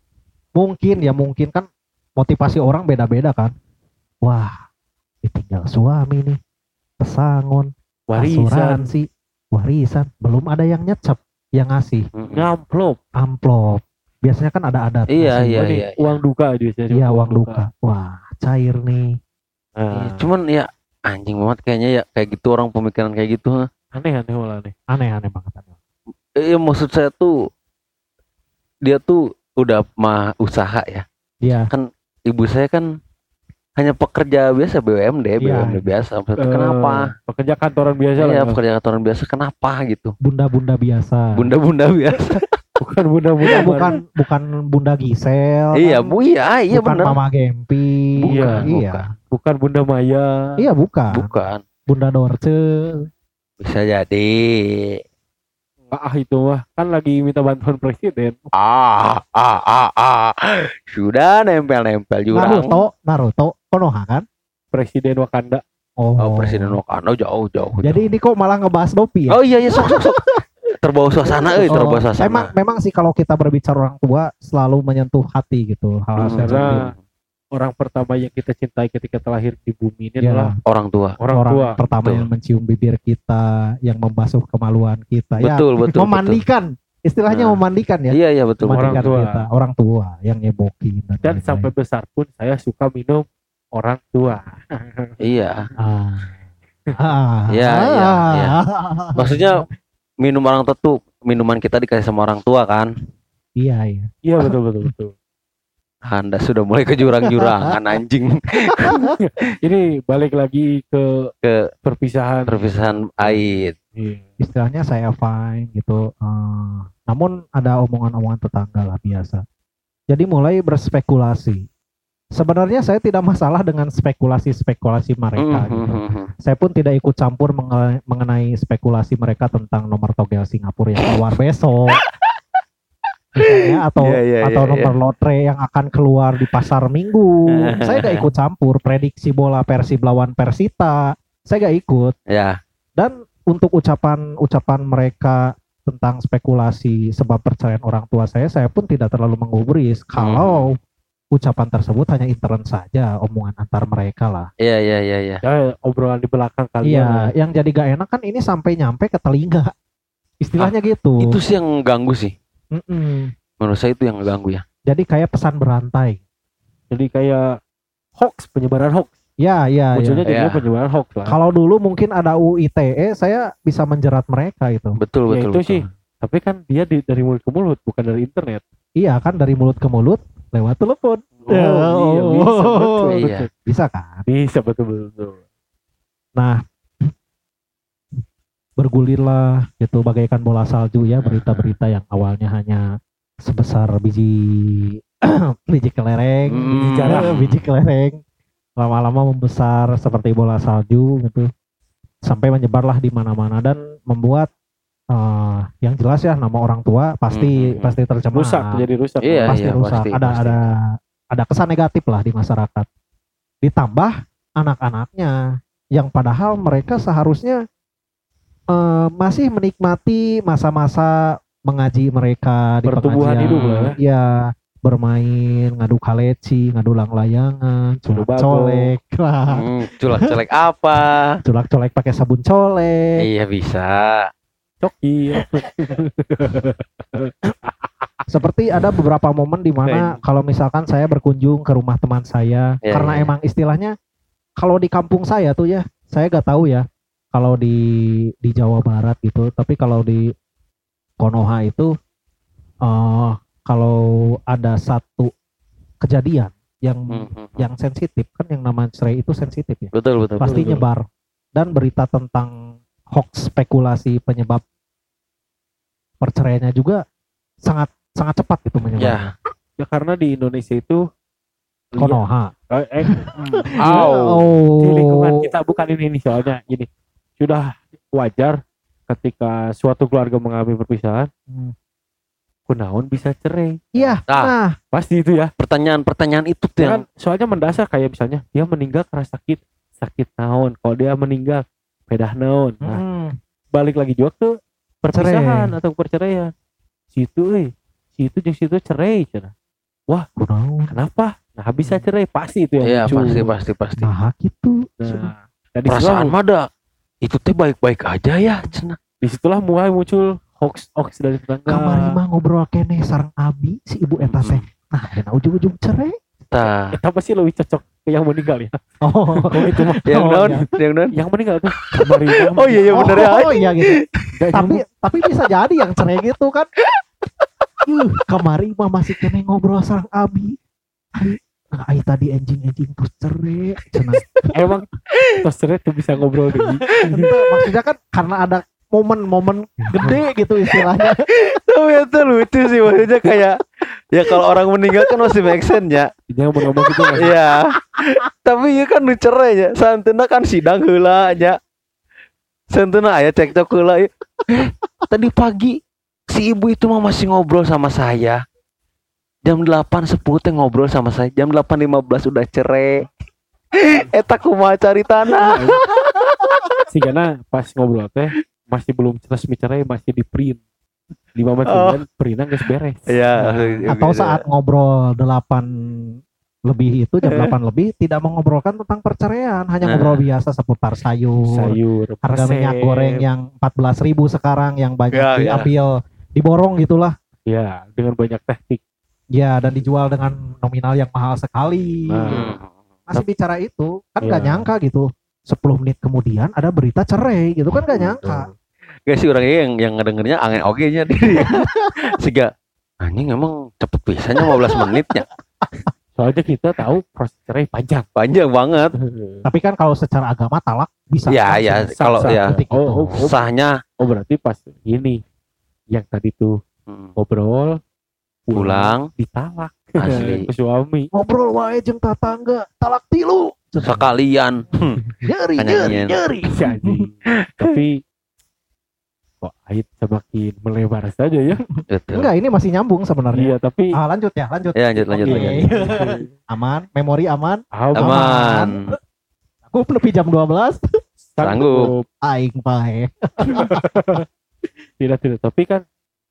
mungkin ya mungkin kan motivasi orang beda-beda kan. Wah ditinggal suami nih. Pesangon Warisan, asuransi warisan. Belum ada yang nyecep yang ngasih. Ngamplop, amplop biasanya kan ada adat Iya, iya, Ini iya. uang duka biasanya. iya uang duka. wah cair nih. Iya, Nah, cuman ya anjing banget kayaknya ya kayak gitu orang pemikiran kayak gitu aneh aneh malah aneh. aneh-aneh banget Eh, ya maksud saya tuh dia tuh udah mah usaha ya. Iya. Ibu saya kan hanya pekerja biasa BUMD Iya. BUMD biasa Maksudnya Eh, kenapa? Pekerja kantoran biasa lah. Iya pekerja kantoran biasa kenapa gitu? Bunda-bunda biasa. Bunda-bunda biasa [LAUGHS] Bukan bunda-bunda. Iya, bukan bukan bunda Gisel. Iya kan? bu iya iya bukan benar mama Gempi. Bukan, iya. bukan. Bunda Maya. iya bukan. Bukan. Bunda Dorce. Bisa jadi. Ah itu mah kan lagi minta bantuan presiden. ah ah ah ah. Sudah nempel nempel jurang Naruto Naruto. Konoha kan? Presiden Wakanda. oh, oh presiden Wakanda jauh jauh jadi ini kok malah ngebahas Dopi ya? Oh iya iya sok sok sok terbawa suasana eh terbawa Oh, suasana Memang memang sih kalau kita berbicara orang tua selalu menyentuh hati gitu hal-hal Hmm. seperti Karena orang pertama yang kita cintai ketika terlahir di bumi ini Iya. adalah orang tua orang, orang tua. pertama Betul. yang mencium bibir kita, yang membasuh kemaluan kita, ya betul betul memandikan, istilahnya Nah. memandikan betul. ya, iya iya betul Orang memandikan tua. kita, orang tua yang nyebokin dan, Dan sampai besar pun saya suka minum orang tua. iya ah. Ah. Iya, iya, Ah. iya. maksudnya minum orang tua tuh minuman kita dikasih sama orang tua kan Iya iya. Iya betul betul betul. anda sudah mulai ke jurang-jurangan [LAUGHS] anjing Ini balik lagi ke Ke perpisahan. perpisahan Aid Iya. Istilahnya saya fine gitu. Eh, namun ada omongan-omongan tetangga lah biasa. Jadi mulai berspekulasi. Sebenarnya saya tidak masalah dengan spekulasi-spekulasi mereka Mhm, gitu. mhm. Saya pun tidak ikut campur mengenai, spekulasi mereka tentang nomor togel Singapura yang keluar besok. Misalnya, atau Iya, iya, atau iya, nomor lotre yang akan keluar di pasar minggu. saya gak ikut campur prediksi bola Persib lawan Persita. Saya gak ikut. ya Dan untuk ucapan-ucapan mereka tentang spekulasi sebab perceraian orang tua saya, saya pun tidak terlalu menggubris. Kalau ucapan tersebut hanya intern saja, omongan antar mereka lah. iya iya iya iya Ya obrolan di belakang kalian. Iya, ya. yang jadi gak enak kan ini sampai nyampe ke telinga. Istilahnya gitu. itu sih yang ganggu sih Mm-mm. menurut saya itu yang ganggu ya Jadi kayak pesan berantai. Jadi kayak hoax penyebaran hoax. Ya, ya, Munculnya ya. jadi Ya. penyebaran hoax lah. Kalau dulu mungkin ada UITE, saya bisa menjerat mereka itu. betul Ya, betul itu betul. sih. Tapi kan dia di- dari mulut ke mulut bukan dari internet. Iya kan dari mulut ke mulut lewat telepon. Oh, Ya, iya oh. bisa betul, Iya. betul. Bisa kan? Bisa betul betul. Nah, bergulirlah gitu bagaikan bola salju ya berita-berita yang awalnya hanya sebesar biji [CLEARS THROAT] biji kelereng, Hmm. biji jarah, biji kelereng lama-lama membesar seperti bola salju gitu sampai menyebarlah di mana-mana dan membuat eh, yang jelas ya nama orang tua pasti Hmm. pasti tercemar Rusak jadi rusak. Iya, pasti iya, rusak pasti, ada pasti. ada ada kesan negatif lah di masyarakat ditambah anak-anaknya yang padahal mereka seharusnya eh, masih menikmati masa-masa mengaji mereka di Pertumbuhan pengajian. hidup ya bermain ngadu kaleci ngadu lang layangan culak bago. colek lah [LAUGHS] Hmm, culak celek apa culak colek pakai sabun colek iya bisa Coki. [LAUGHS] seperti ada beberapa momen di mana kalau misalkan saya berkunjung ke rumah teman saya Ya, karena ya, ya. emang istilahnya kalau di kampung saya tuh ya saya gak tahu ya kalau di di Jawa Barat gitu tapi kalau di Konoha itu eh kalau ada satu kejadian yang hmm, hmm. yang sensitif kan yang namanya cerai itu sensitif ya betul betul pasti betul. nyebar dan berita tentang hoax spekulasi penyebab perceraiannya juga sangat sangat cepat itu menyebar. ya Ya karena di Indonesia itu Konoha. Eh, eh, [LAUGHS] Au. Oh. di lingkungan kita bukan ini nih soalnya gini sudah wajar ketika suatu keluarga mengalami perpisahan Hmm. kunaon bisa cerai Iya. Ah. Nah, pasti itu ya Pertanyaan-pertanyaan itu tuh yang kan soalnya mendasar kayak misalnya dia meninggal karena sakit sakit naon kalau dia meninggal pedah naon nah mm, balik lagi juga ke perpisahan atau perceraian situ eh situ jeung situ cerai cenah kunaon. kenapa nah bisa cerai pasti itu yang Iya lucu. pasti pasti pasti. Nah, gitu. nah tadi Perasaan mah ada. Itu teh baik-baik aja ya, cenah. di situlah mulai muncul hoax hoax dari tetangga Kamari mah ngobrol kene sareng Abi si ibu eta teh. Nah, dina ujung-ujung cerai. Tah. Eta pasti lebih cocok yang meninggal ya [LAUGHS] Oh. oh itu mah Yang Oh, naon? iya. Yang naon? yang meninggal tuh mah [LAUGHS] Oh iya iya bener ya. Oh, iya gitu. [LAUGHS] tapi nyambung. tapi bisa jadi yang cerai gitu kan. Yuh, kamari mah masih kene ngobrol sareng Abi. Ai, nah, ai tadi anjing-anjing terus cerai. Cenah. emang tos cerai tuh bisa ngobrol Ente, maksudnya kan karena ada momen-momen gede gitu istilahnya. Tapi itu lucu sih maksudnya kayak ya kalau orang meninggal kan masih make sense ya. jangan mau ngomong gitu mas Iya. Tapi ya kan nu cerai ya. Santuna kan sidang heula nya. Santuna aya cekcok heula. Eh, tadi pagi si ibu itu mah masih ngobrol sama saya. Jam 8.10 teh ngobrol sama saya. Jam 8.15 udah cerai. [LAUGHS] Eta kumaha cari tanah. sih karena pas ngobrol teh masih belum resmi cerai masih di print lima menit Oh. kemudian printnya nggak beres Iya. Atau saat ngobrol 8 lebih itu jam Eh. 8 lebih tidak mengobrolkan tentang perceraian, hanya Nah. ngobrol biasa seputar sayur, sayur harga resep. minyak goreng yang 14.000 sekarang yang banyak Ya, ya. diambil diborong gitulah. ya dengan banyak teknik Ya dan dijual dengan nominal yang mahal sekali. Nah. Masih bicara itu kan Ya. nyangka gitu. 10 menit kemudian ada berita cerai gitu kan nggak nyangka. Gak sih orangnya yang yang ngedengernya angin oge nya dia. [LAUGHS] Siga anjing emang cepet pisahnya 15 menitnya. soalnya kita tahu proses cerai panjang Panjang banget. Tapi kan kalau secara agama talak bisa. Ya kan, ya sah- kalau sah ya Oh, oh, oh. sahnya oh berarti pas ini yang tadi tuh hmm, ngobrol pulang ditalak Asli. [LAUGHS] suami Ngobrol wae jeung tatangga, talak tilu. sekalian. [LAUGHS] Nyeri, Kan nyeri, nyeri. Anjing. tapi kok Ait semakin melebar saja ya Betul. Enggak, ini masih nyambung sebenarnya. iya tapi Ah, lanjut ya, lanjut. Ya lanjut lanjut Oke. lanjut. [LAUGHS] Aman, memori aman. aman, Aman. Aku lebih jam 12. Sanggup. Aing pae. [LAUGHS] tidak tidak tapi kan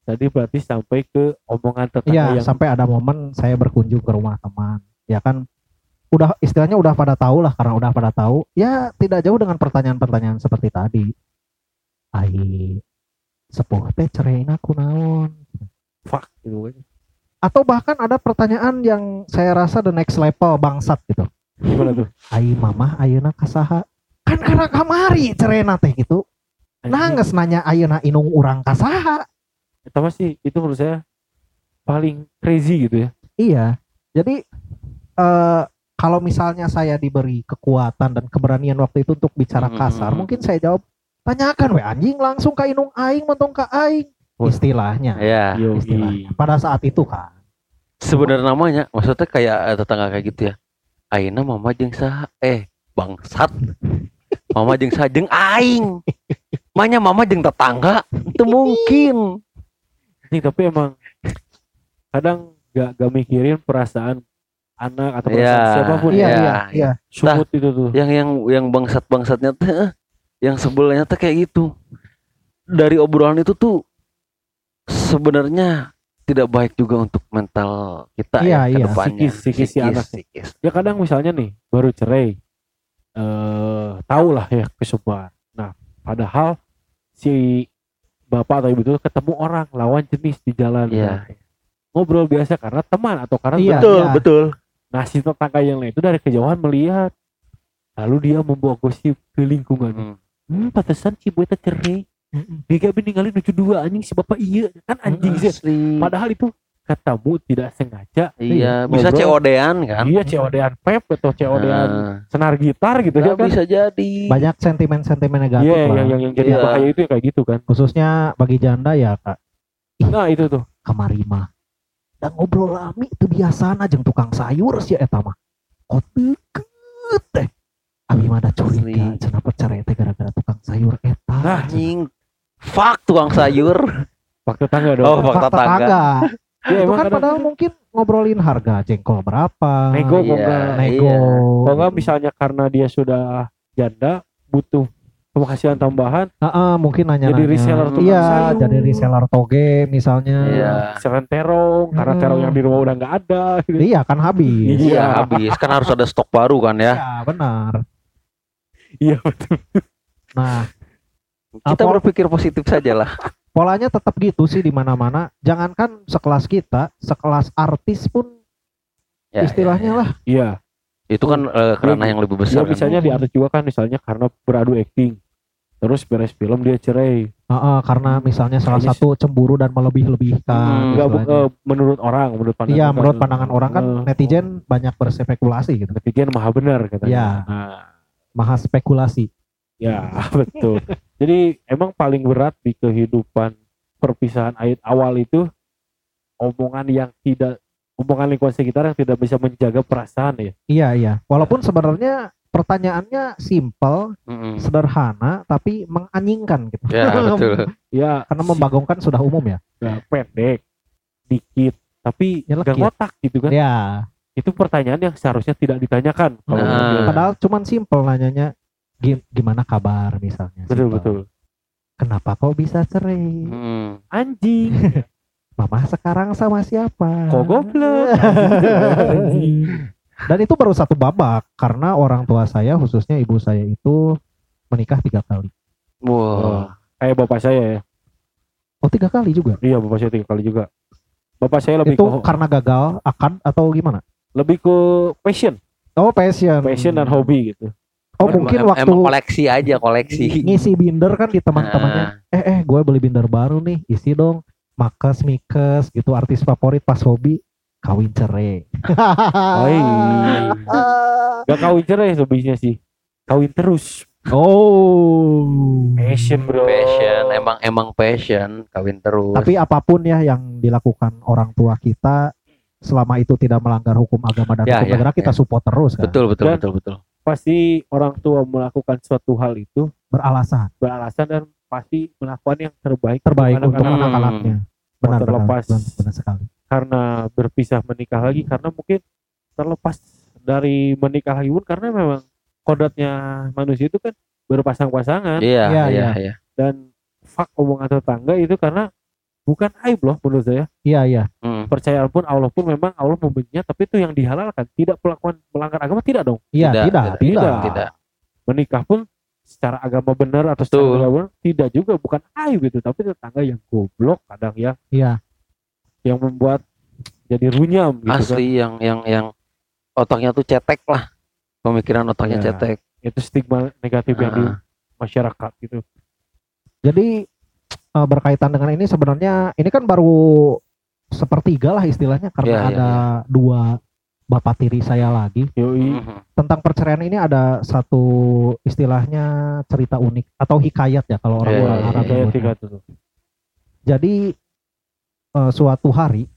tadi berarti sampai ke omongan tetangga Iya, yang sampai ada momen saya berkunjung ke rumah teman. Ya kan udah istilahnya udah pada tahu lah karena udah pada tahu. Ya tidak jauh dengan pertanyaan-pertanyaan seperti tadi. Ai sepuh teh cerai aku naon? fuck gitu Atau bahkan ada pertanyaan yang saya rasa the next level bangsat gitu. gimana tuh Ai mamah ayeuna kasaha? Kan karena kamari cerai teh gitu. Nah, nges nanya ayeuna inung urang kasaha. itu masih itu menurut saya paling crazy gitu ya Iya. Jadi eh kalau misalnya saya diberi kekuatan dan keberanian waktu itu untuk bicara Hmm. kasar, mungkin saya jawab tanyakan we anjing langsung ka inung aing mentong ka aing. Istilahnya. Ya, Istilahnya. Pada saat itu kan. sebenarnya namanya maksudnya kayak eh, tetangga kayak gitu ya. Aina mama jeung saha? Eh, bangsat. Mama jeung saha jeung aing. Manya mama jeung tetangga. Itu mungkin. Nih, tapi emang kadang gak, gak mikirin perasaan anak atau perasaan siapa pun Iya, ya, iya, iya. sumut itu tuh yang yang yang bangsat bangsatnya tuh eh, yang sebelnya tuh kayak gitu dari obrolan itu tuh sebenarnya tidak baik juga untuk mental kita Iya, ya iya. depannya Psikis- psikis si anak. psikis. ya kadang misalnya nih baru cerai eh tahu lah ya kesebar nah padahal si bapak atau ibu itu ketemu orang lawan jenis di jalan Iya. Nah, ngobrol biasa karena teman atau karena Iya, betul iya. betul nah si tetangga yang lain itu dari kejauhan melihat lalu dia membawa gosip ke lingkungan Hmm. Hmm pantesan si ibu itu cerai dia gak ninggalin lucu dua anjing si bapak iya. Kan anjing sih padahal itu ketemu tidak sengaja. Iya bisa ngobrol. COD-an kan? Iya COD-an pep atau COD-an Nah, senar gitar gitu ya nggak kan? bisa jadi. Banyak sentimen-sentimen negatif iya lah. yang, yang yang jadi Iya. bahaya itu ya kayak gitu kan? Khususnya bagi janda ya kak. nah itu tuh. Kamari mah. Dan ngobrol lami itu biasa jeung tukang sayur sih eta mah. kok deket teh abi mah ada curiga cenah percaya teh gara-gara tukang sayur eta Nah, Anjing. Fuck tukang sayur. Waktu tangga dong. Oh, fakta tangga. [LAUGHS] Ya, itu emang kan kadang padahal mungkin ngobrolin harga jengkol berapa nego Iya, enggak. nego iya. Kalau enggak misalnya karena dia sudah janda butuh penghasilan tambahan Heeh, mungkin nanya Jadi reseller tukang iya sayur. jadi reseller toge misalnya Iya. selain terong karena Hmm. terong yang di rumah udah nggak ada gitu. iya kan habis Iya. Iya, habis kan harus ada stok baru kan ya. Iya, benar Iya betul. nah Kita Apa- berpikir positif saja lah. polanya tetap gitu sih di mana-mana jangankan sekelas kita sekelas artis pun Ya, istilahnya lah Iya. Itu kan eh, kerana yang lebih Ya besar. kan. misalnya di artis juga kan misalnya karena beradu acting. Terus beres film dia cerai. Heeh, karena misalnya salah Kayaknya satu cemburu dan melebih-lebihkan Hmm, eh, menurut orang, menurut pandangan. iya orang. menurut pandangan orang kan Eh, netizen banyak berspekulasi gitu netizen maha benar katanya. Iya. Nah, maha spekulasi ya [LAUGHS] betul. Jadi emang paling berat di kehidupan perpisahan ayat awal itu omongan yang tidak omongan lingkungan sekitar yang tidak bisa menjaga perasaan ya. iya iya walaupun sebenarnya pertanyaannya simple Mm-mm. sederhana tapi menganjingkan gitu Ya, [LAUGHS] betul. Ya karena membagongkan sudah umum ya ya, pendek, dikit, tapi Ya, nggak ngotak gitu kan. ya Itu pertanyaan yang seharusnya tidak ditanyakan. Kalau Nah. padahal cuman simple nanyanya "Gi- gimana kabar misalnya betul Simple. betul. kenapa kau bisa cerai Mm. Anjing, [LAUGHS] mama sekarang sama siapa kok goblok. [LAUGHS] dan itu baru satu babak karena orang tua saya khususnya ibu saya itu menikah tiga kali Wah. Kayak bapak saya ya. oh tiga kali juga Iya bapak saya tiga kali juga. Bapak saya lebih itu ke karena gagal akad atau gimana lebih ke passion, oh passion passion dan hobi gitu. oh mungkin em- waktu emang koleksi aja koleksi. ngisi binder kan di teman-temannya Nah, eh eh gue beli binder baru nih isi dong makes mikes gitu artis favorit pas hobi kawin cerai [LAUGHS] Oi. [LAUGHS] Gak kawin cerai lebihnya sih. Kawin terus. oh Passion bro. passion, emang emang passion, kawin terus. tapi apa pun ya yang dilakukan orang tua kita selama itu tidak melanggar hukum agama dan Ya, hukum ya, negara kita ya. support terus kan betul betul Dan- betul betul. Pasti orang tua melakukan suatu hal itu beralasan beralasan dan pasti melakukan yang terbaik. terbaik untuk untuk anak-anak. anak-anaknya benar benar, terlepas. benar benar sekali Karena berpisah menikah lagi karena mungkin terlepas dari menikah lagi pun karena memang kodratnya manusia itu kan berpasang-pasangan Iya, Iya, iya, iya. iya. dan fuck omongan tetangga itu karena bukan aib loh menurut saya iya iya Hmm. percaya pun Allah pun memang Allah membencinya tapi itu yang dihalalkan tidak melakukan melanggar agama tidak dong iya Tidak, tidak tidak, tidak, tidak. Tidak. menikah pun secara agama benar atau secara agama benar, tidak juga bukan aib itu tapi tetangga yang goblok kadang ya iya yang membuat jadi runyam gitu kan Asli yang yang yang otaknya tuh cetek lah. Pemikiran otaknya Ya. cetek. itu stigma negatif yang di Ah. masyarakat gitu jadi eh, berkaitan dengan ini sebenarnya ini kan baru sepertiga lah istilahnya karena Iya, iya, ada dua bapak tiri saya lagi yoi Mhm. tentang perceraian ini ada satu istilahnya cerita unik atau hikayat ya kalau orang-orang Iya, Arab iya, kayak nyebutnya. tiga tuh Jadi eh, suatu hari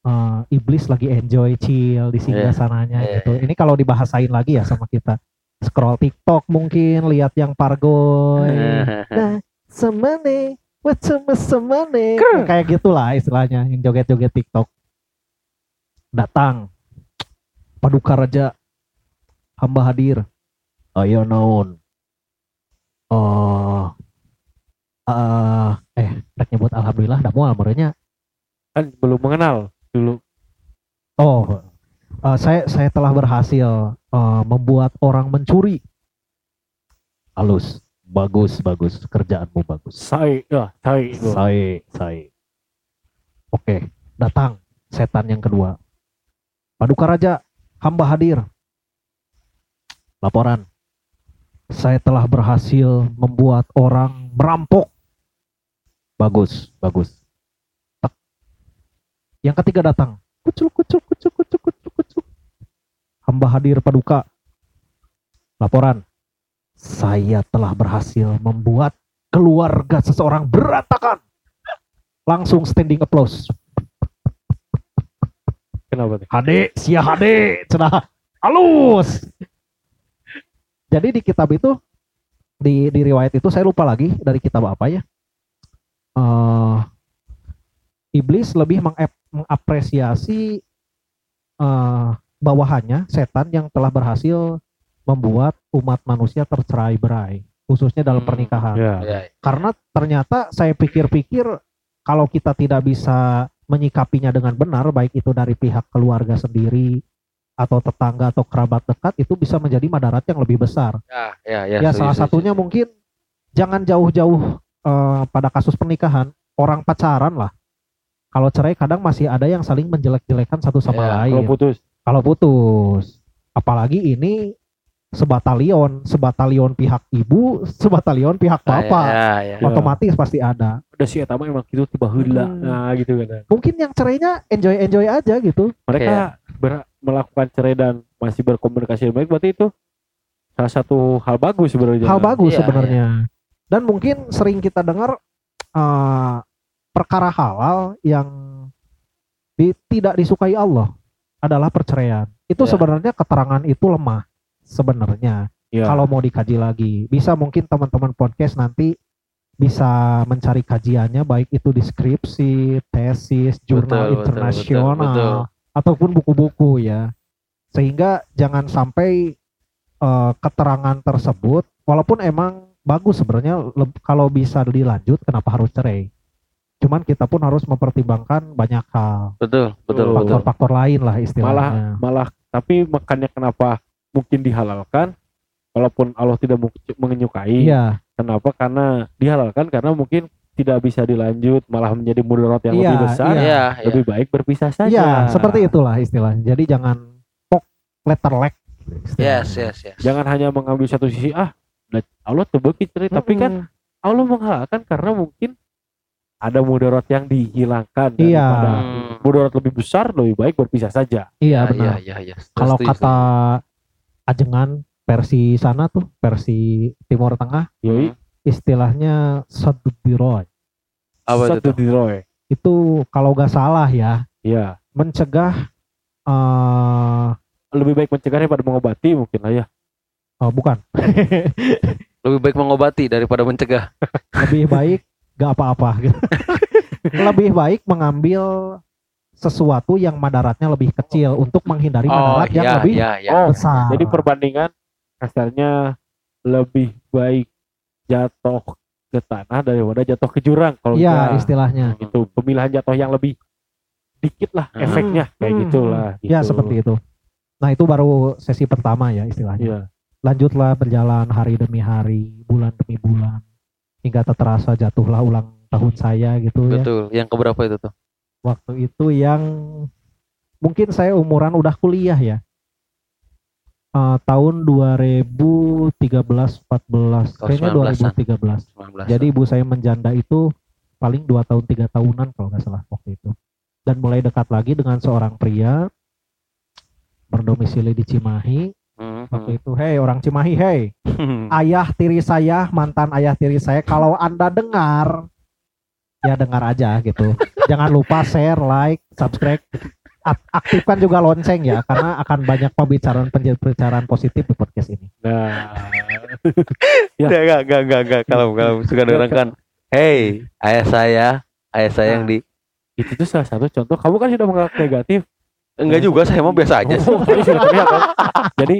eh, iblis lagi enjoy chill di singgah sananya Iya, gitu. Ini kalau dibahasain lagi ya sama kita. Scroll TikTok mungkin lihat yang pargoy. [LAUGHS] Nah, semane, what sama semane. Nah, kayak gitulah istilahnya yang joget-joget TikTok. Datang. Paduka Raja hamba hadir. Ayo naon. Oh. eh eh rek nyebut alhamdulillah dah moal merenya. kan belum mengenal dulu Oh. eh, saya saya telah berhasil eh, membuat orang mencuri. Halus. Bagus, bagus. Kerjaanmu bagus. saya ya saya itu Saya, saya. Oke, datang setan yang kedua. Paduka Raja, hamba hadir. Laporan. Saya telah berhasil membuat orang merampok. Bagus, bagus. Tak. Yang ketiga datang. Kucuk, kucuk, kucuk, kucuk, kucuk, kucuk. Hamba hadir Paduka. Laporan. Saya telah berhasil membuat keluarga seseorang berantakan. Langsung standing applause. kenapa Hade, sia hade, cenah Halus. Jadi di kitab itu di di riwayat itu saya lupa lagi dari kitab apa ya. Eh iblis lebih mengap- mengapresiasi eh bawahannya setan yang telah berhasil membuat umat manusia tercerai-berai, khususnya dalam Hmm. pernikahan. Ya. Ya, Karena ternyata saya pikir-pikir kalau kita tidak bisa menyikapinya dengan benar, baik itu dari pihak keluarga sendiri atau tetangga atau kerabat dekat, itu bisa menjadi madarat yang lebih besar. ya, ya, ya, Ya, salah satunya mungkin jangan jauh-jauh eh, pada kasus pernikahan, orang pacaran lah. Kalau cerai kadang masih ada yang saling menjelek-jelekan satu sama Ya, lain Kalau putus. kalau putus. Apalagi ini sebatalion, sebatalion pihak ibu, sebatalion pihak Ah, bapak. ya, ya, Ya. Otomatis pasti ada. Udah sih eta mah emang gitu tiba heula. Hmm. Nah, gitu kan. Mungkin yang cerainya enjoy-enjoy aja gitu. Mereka ber- melakukan cerai dan masih berkomunikasi dengan baik berarti itu salah satu hal bagus sebenarnya. Hal bagus Iya, sebenarnya. Dan mungkin sering kita dengar eh, perkara halal yang di- tidak disukai Allah adalah perceraian. Itu Ya. sebenarnya keterangan itu lemah sebenarnya. Ya. kalau mau dikaji lagi. Bisa mungkin teman-teman podcast nanti bisa mencari kajiannya baik itu di skripsi, tesis, jurnal Betul, internasional betul, betul. ataupun buku-buku ya. Sehingga jangan sampai eh, keterangan tersebut walaupun emang bagus sebenarnya kalau bisa dilanjut kenapa harus cerai. Cuman kita pun harus mempertimbangkan banyak hal, betul, betul, faktor-faktor lain lah malah istilahnya. malah tapi makanya kenapa mungkin dihalalkan walaupun Allah tidak menyukai Iya, kenapa karena dihalalkan karena mungkin tidak bisa dilanjut malah menjadi mudarat yang Iya, lebih besar Iya, iya. lebih baik berpisah saja iya, seperti itulah istilahnya. Jadi jangan pok letter leg. Yes, yes, yes. jangan hanya mengambil satu sisi ah nah, Allah terbukti cerai tapi kan Allah menghalalkan karena mungkin ada mudarat yang dihilangkan Iya. daripada Hmm. mudarat lebih besar lebih baik berpisah saja Iya Ya, benar. ya, ya, ya. Kalau kata ajengan versi sana tuh, versi Timur Tengah, yoi istilahnya satu biroy. Apa itu satu diroy Itu kalau gak salah ya, ya mencegah eh lebih baik mencegah daripada mengobati mungkin lah ya oh, bukan, [LAUGHS] lebih baik mengobati daripada mencegah. lebih baik gak apa-apa. gitu. [LAUGHS] lebih baik mengambil sesuatu yang madaratnya lebih kecil untuk menghindari madarat yang ya, lebih ya, ya. Oh, besar. jadi perbandingan kasarnya lebih baik jatuh ke tanah daripada jatuh ke jurang kalau Iya kita istilahnya. itu pemilihan jatuh yang lebih dikit lah Hmm. efeknya kayak Hmm. gitulah gitu. Ya seperti itu. Nah itu baru sesi pertama ya istilahnya. Iya. Lanjutlah berjalan hari demi hari, bulan demi bulan, hingga tak terasa jatuhlah ulang tahun saya gitu ya. Betul. Yang keberapa itu tuh? Waktu itu yang mungkin saya umuran udah kuliah ya. Eh, tahun 2013 14 Oh, kayaknya 19-an. 2013 19. jadi ibu saya menjanda itu paling dua tahun tiga tahunan kalau nggak salah waktu itu dan mulai dekat lagi dengan seorang pria berdomisili di Cimahi Hmm, waktu itu hei orang Cimahi hei hmm. ayah tiri saya mantan ayah tiri saya kalau anda dengar ya dengar aja gitu jangan lupa share like subscribe Ak- aktifkan juga lonceng ya karena akan banyak pembicaraan pembicaraan positif di podcast ini Nah, [LAUGHS] Ya. Enggak, enggak, enggak, enggak, enggak. Kalau kalau suka dengarkan, hey, ayah saya, ayah saya yang di itu tuh salah satu contoh. Kamu kan sudah menganggap negatif. enggak juga saya mau biasa aja sih. Oh, sudah terlihat, kan? Jadi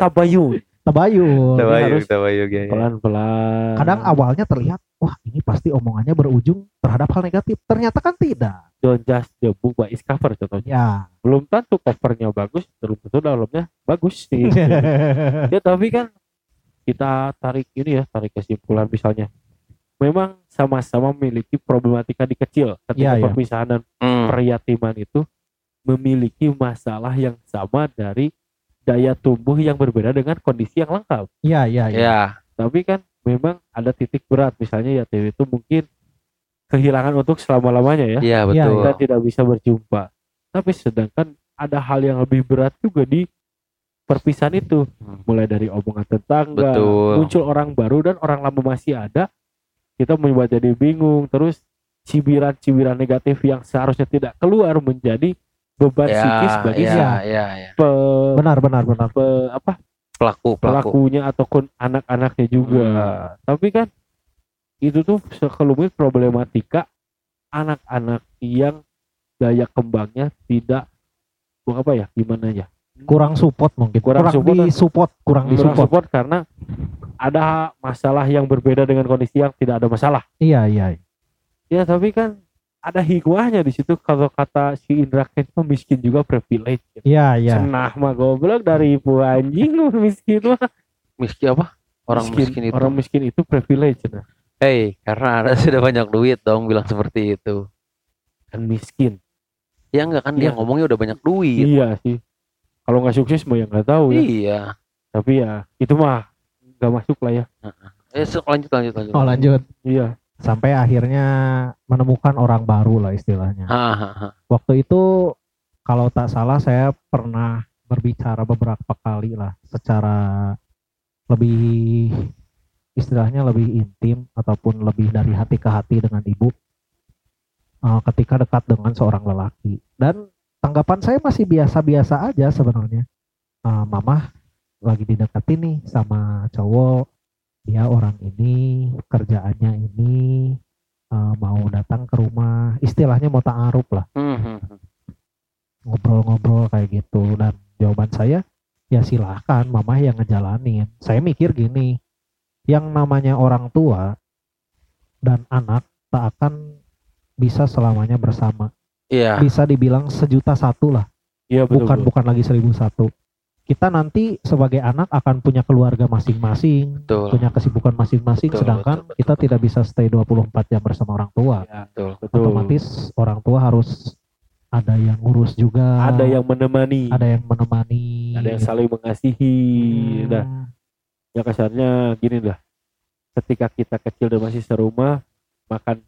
tabayun tabayun Tabayuk, harus tabayuk ya. ya. pelan-pelan. kadang awalnya terlihat wah ini pasti omongannya berujung terhadap hal negatif ternyata kan tidak don't just the book by its cover contohnya. ya Belum tentu covernya bagus, belum tentu dalamnya bagus sih. [LAUGHS] ya tapi kan kita tarik ini ya, tarik kesimpulan misalnya. Memang sama-sama memiliki problematika di kecil ketika Iya, iya. perpisahan dan Hmm. peryatiman itu memiliki masalah yang sama dari daya tumbuh yang berbeda dengan kondisi yang lengkap. ya ya ya Ya, Tapi kan memang ada titik berat misalnya ya TV itu mungkin kehilangan untuk selama-lamanya ya. iya Iya, betul. Kita tidak bisa berjumpa. Tapi sedangkan ada hal yang lebih berat juga di perpisahan itu. Hmm. Mulai dari omongan tetangga, Betul. muncul orang baru dan orang lama masih ada. Kita membuat jadi bingung. Terus cibiran-cibiran negatif yang seharusnya tidak keluar menjadi beban Ya, psikis bagi ya, ya. ya, ya. pe- benar benar benar pe- apa Pelaku, pelaku. pelakunya ataupun anak-anaknya juga. Hmm. Tapi kan itu tuh sekelumit problematika anak-anak yang daya kembangnya tidak apa ya gimana ya kurang support mungkin Kurang kurang, support di support kurang di kurang support support karena ada masalah yang berbeda dengan kondisi yang tidak ada masalah. iya iya Ya tapi kan ada hikmahnya di situ kalau kata si Indra Kent mah miskin juga privilege. iya iya Senah mah goblok dari ibu anjing lu miskin mah. Miskin apa? Orang miskin, itu. Orang miskin itu privilege nah. Hey, karena ada [LAUGHS] sudah banyak duit dong bilang seperti itu. Kan miskin. Ya enggak kan dia Iya. ngomongnya udah banyak duit. Iya sih. Kalau nggak sukses mah ya nggak tahu ya. Iya. Tapi ya itu mah nggak masuk lah ya. Eh, so- lanjut lanjut lanjut. oh lanjut Iya. Sampai akhirnya menemukan orang baru lah istilahnya. Ah, ah, ah. waktu itu kalau tak salah saya pernah berbicara beberapa kali lah secara lebih istilahnya lebih intim ataupun lebih dari hati ke hati dengan ibu eh, ketika dekat dengan seorang lelaki. Dan tanggapan saya masih biasa-biasa aja sebenarnya. Eh, mama lagi dideketin nih sama cowok dia orang ini kerjaannya ini eh, mau datang ke rumah istilahnya mau ta'aruf lah Hmm, hmm, hmm. ngobrol-ngobrol kayak gitu dan jawaban saya ya silahkan mama yang ngejalanin saya mikir gini yang namanya orang tua dan anak tak akan bisa selamanya bersama Iya. bisa dibilang sejuta satu lah Iya betul. bukan betul. bukan lagi seribu satu kita nanti sebagai anak akan punya keluarga masing-masing Betul. punya kesibukan masing-masing Betul, sedangkan betul, betul, kita betul. tidak bisa stay 24 jam bersama orang tua Iya, Betul. betul. otomatis orang tua harus ada yang ngurus juga ada yang menemani, ada yang menemani ada yang saling mengasihi. Hmm, Nah, ya kasarnya gini lah. Ketika kita kecil dan masih serumah, makan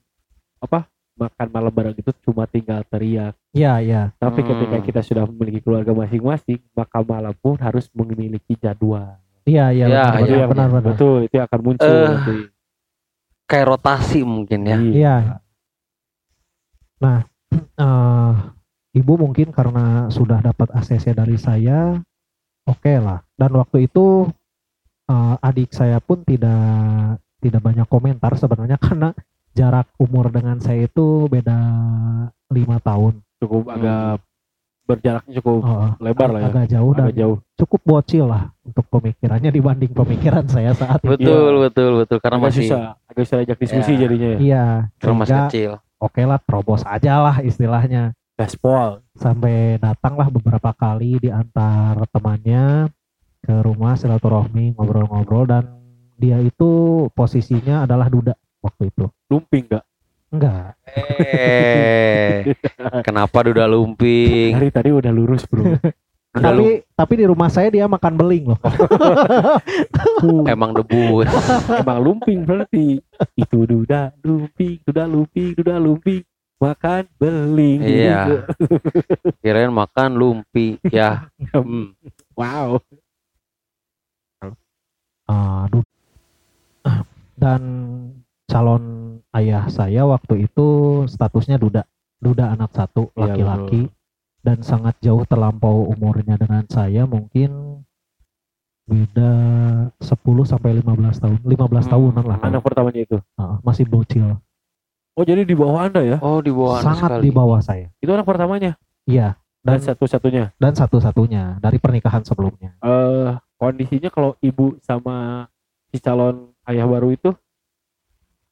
apa? Makan malam bareng itu cuma tinggal teriak. ya ya Tapi Hmm. ketika kita sudah memiliki keluarga masing-masing, maka malam pun harus memiliki jadwal. iya iya Ya, benar, ya, benar, benar benar Betul, itu yang akan muncul Eh, nanti. Kayak rotasi mungkin ya. Iya. Eh, ibu mungkin karena sudah dapat ACC dari saya oke lah dan waktu itu eh, adik saya pun tidak tidak banyak komentar sebenarnya [LAUGHS] karena jarak umur dengan saya itu beda lima tahun Cukup Hmm. agak berjaraknya cukup Eh, lebar lah ya. agak jauh dan Agak jauh. cukup bocil lah untuk pemikirannya dibanding pemikiran saya saat itu Betul, betul, betul. Karena Agak masih susah, agak susah ajak diskusi Ya. jadinya ya. iya karena masih kecil. oke lah terobos aja lah istilahnya Gaspol. sampai datanglah beberapa kali diantar temannya ke rumah silaturahmi ngobrol-ngobrol dan dia itu posisinya adalah duda waktu itu Lumping enggak? enggak Eh, kenapa duda lumping? Dari tadi udah lurus, Bro. Duda tapi tapi di rumah saya dia makan beling loh [LAUGHS] emang debus. Emang lumping berarti. Itu duda lumping, duda lumping, duda lumping. Makan beling. Iya. [LAUGHS] Kirain makan lumpi. Ya. Hmm. Wow. Du- dan calon ayah saya waktu itu statusnya duda duda anak satu Iya, laki-laki dan sangat jauh terlampau umurnya dengan saya mungkin beda 10 sampai 15 tahun 15 Hmm, tahunan lah Anak pertamanya itu. Ah, masih bocil Oh, jadi di bawah Anda ya? Oh, di bawah sangat sekali. di bawah saya Itu anak pertamanya. iya Dan dan satu-satunya. dan satu-satunya dari pernikahan sebelumnya Eh, kondisinya kalau ibu sama si calon ayah baru itu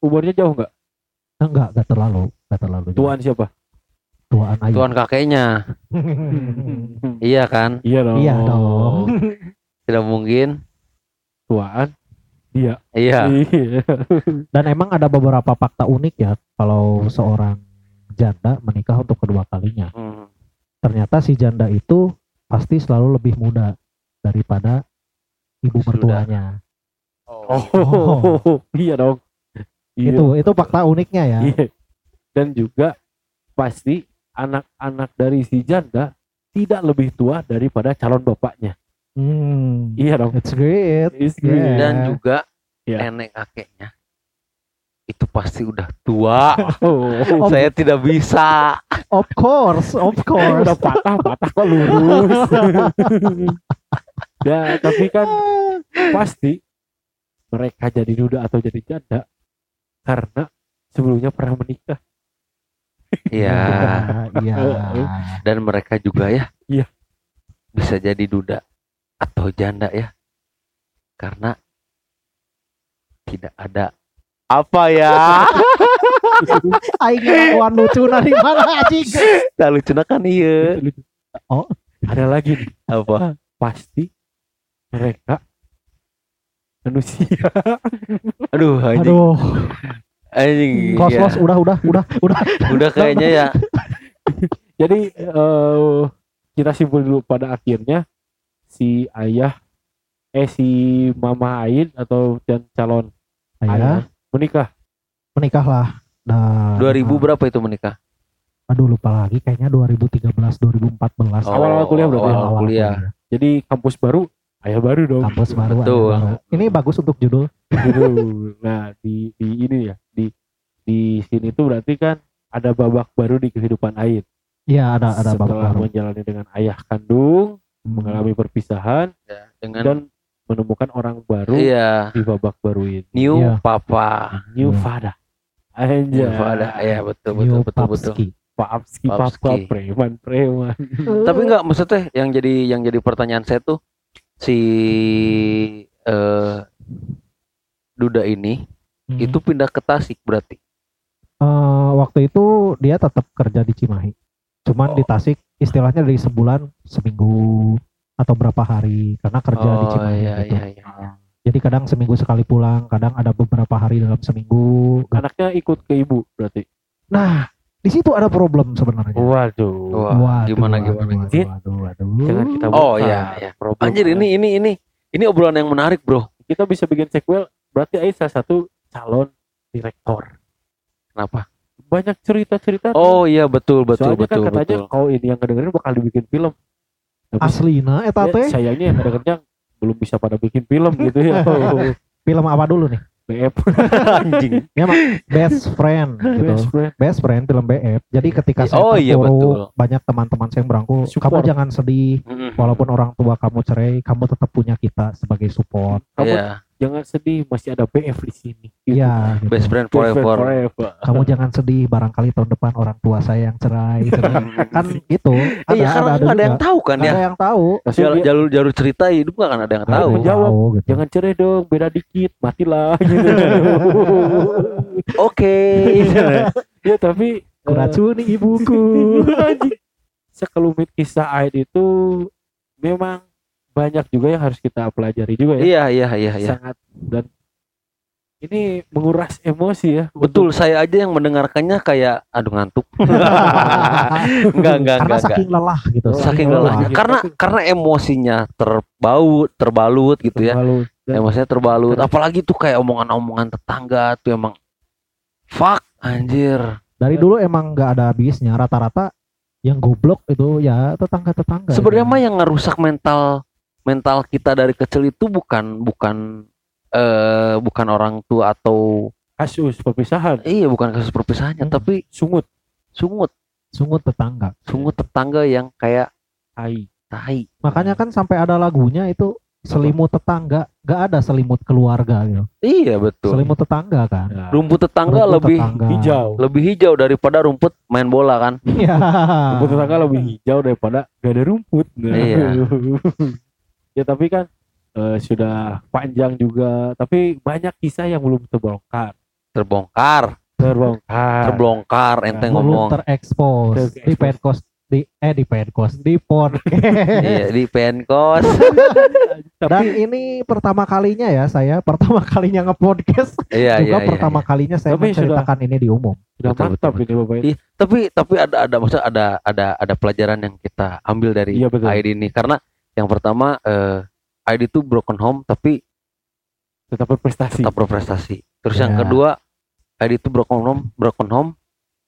umurnya jauh nggak? enggak enggak terlalu enggak terlalu jauh. Tuan siapa? tuaan ayah Tuan kakeknya. [LAUGHS] Iya kan? iya dong. iya dong [LAUGHS] Tidak mungkin. Tuaan. Iya. Iya. Iya. [LAUGHS] Dan emang ada beberapa fakta unik ya kalau seorang janda menikah untuk kedua kalinya. Hmm. Ternyata si janda itu pasti selalu lebih muda daripada ibu Sudah. mertuanya. Oh, iya dong. Iya. Itu itu fakta uniknya ya. Iya. Dan juga pasti anak-anak dari si janda tidak lebih tua daripada calon bapaknya. Hmm. Iya dong. It's great. It's Yeah. Dan juga Iya. nenek kakeknya. itu pasti udah tua. Oh, [LAUGHS] Saya tidak bisa. Of course, of [LAUGHS] course. udah patah patah kok lurus. [LAUGHS] ya tapi kan pasti mereka jadi duda atau jadi janda karena sebelumnya pernah menikah. Iya. [LAUGHS] Iya. Dan mereka juga ya. Iya. Bisa jadi duda atau janda ya. Karena tidak ada apa ya? Aing ngelakuan lucu dari [LAUGHS] mana anjing? Tak lucu kan iya. Oh. ada lagi nih Apa? pasti mereka manusia [LAUGHS] Aduh, anjing. Aduh, Anjing. close iya. close udah udah udah udah. Udah kayaknya ya. [LAUGHS] jadi eh, kita simpul dulu pada akhirnya si ayah eh si mama Ain atau dan calon Ayah ayah menikah menikahlah. Nah, 2000 berapa itu menikah? Aduh lupa lagi kayaknya 2013 2014. Oh, Awal-awal kuliah berarti ya? awal kuliah. jadi kampus baru ayah baru dong Kampus baru. Betul. ayah baru. Ini bagus untuk judul. Gitu. nah di di ini ya di di sini tuh berarti kan ada babak baru di kehidupan Ain Iya ada ada babak setelah baru. menjalani dengan ayah kandung Hmm. mengalami perpisahan Ya, dengan dan menemukan orang baru iya, di babak baru ini new Iya. papa. New Iya. Fada New Anjay Fada. Ya, betul New betul betul betul. Papski. Papski Papski. papa preman preman Tapi enggak maksudnya yang jadi yang jadi pertanyaan saya tuh si eh Duda ini Hmm. itu pindah ke Tasik berarti. Eh, waktu itu dia tetap kerja di Cimahi. Cuman Oh. di Tasik istilahnya dari sebulan seminggu atau berapa hari karena kerja di oh Cimahi iya gitu. iya iya. Jadi kadang seminggu sekali pulang, kadang ada beberapa hari dalam seminggu. anaknya ikut ke ibu berarti Nah, di situ ada problem sebenarnya. waduh Waduh, gimana waduh, gimana? Waduh, Dit. waduh, waduh. jangan kita Oh, buka iya, iya. problem Anjir ini ini ini ini obrolan yang menarik, Bro. kita bisa bikin sequel berarti Ain salah satu calon direktor Kenapa? banyak cerita-cerita Oh iya betul betul soalnya betul kan katanya betul. kau ini yang ngedengerin bakal dibikin film Tapi Aslina eta ya, teh sayangnya yang ngedengernya belum bisa pada bikin film gitu ya oh, [LAUGHS] film apa dulu nih? BF [LAUGHS] Anjing. Best Friend [LAUGHS] gitu. best friend Best Friend film BF. Jadi ketika saya Oh, iya, betul. banyak teman-teman saya yang berangkul, Support. kamu jangan sedih. Walaupun orang tua kamu cerai, kamu tetap punya kita sebagai support. kamu Iya, jangan sedih masih ada BF di sini Gitu. Iya. gitu. best friend Best friend forever. forever. Kamu jangan sedih. Barangkali tahun depan orang tua saya yang cerai. [LAUGHS] cerai. kan gitu. Ada, Iya karena nggak ada yang juga. tahu kan Nggak ya. ada yang tahu. Jalur jalur jalur cerita hidup akan ada yang tahu. ada. menjawab. Tahu, gitu. jangan cerai dong beda dikit matilah [LAUGHS] gitu Oke. [LAUGHS] ya tapi eh, Kuracuni ibuku. Anjing. sekelumit kisah Aid itu memang banyak juga yang harus kita pelajari juga ya Iya iya iya iya. sangat dan ini menguras emosi ya Betul, saya aja yang mendengarkannya kayak aduh ngantuk. [LAUGHS] enggak enggak Karena enggak. enggak. saking lelah gitu. Saking lelah. lelahnya. Gitu. Karena karena emosinya terbaut, terbalut gitu ya. Lalu, dan Emosinya terbalut. Apalagi tuh kayak omongan-omongan tetangga tuh emang fuck anjir. Dari dulu emang nggak ada habisnya. Rata-rata yang goblok itu ya tetangga-tetangga. Sebenarnya mah yang ngerusak mental mental kita dari kecil itu bukan bukan eh bukan orang tua atau kasus perpisahan iya bukan kasus perpisahannya Hmm. tapi sungut sungut sungut tetangga. sungut tetangga yang kayak tai tai Makanya kan sampai ada lagunya itu selimut tetangga, nggak ada selimut keluarga gitu. iya betul Selimut tetangga kan. Nah, rumput tetangga Rumput lebih tetangga. hijau lebih hijau daripada rumput main bola kan Iya. rumput tetangga lebih hijau daripada gak ada rumput Nah. Iya. [LAUGHS] ya tapi kan eh, sudah panjang juga. Tapi banyak kisah yang belum terbongkar. Terbongkar? Terbongkar. Terbongkar ente Belum ngomong. terekspos. Terekspos. di Penkos di eh di Penkos di podcast. iya di penkos [LAUGHS] tapi Dan ini pertama kalinya ya saya. Pertama kalinya nge-podcast. Iya juga iya iya, pertama kalinya saya Tapi sudah- menceritakan ini di umum. sudah betul, mantap betul, ini bapak ini Iya, tapi tapi ada ada maksudnya ada ada ada pelajaran yang kita ambil dari Iya, betul. ID ini. Karena yang pertama eh ID itu broken home tapi tetap berprestasi tetap berprestasi. Terus yang Ya. kedua ID itu broken home broken home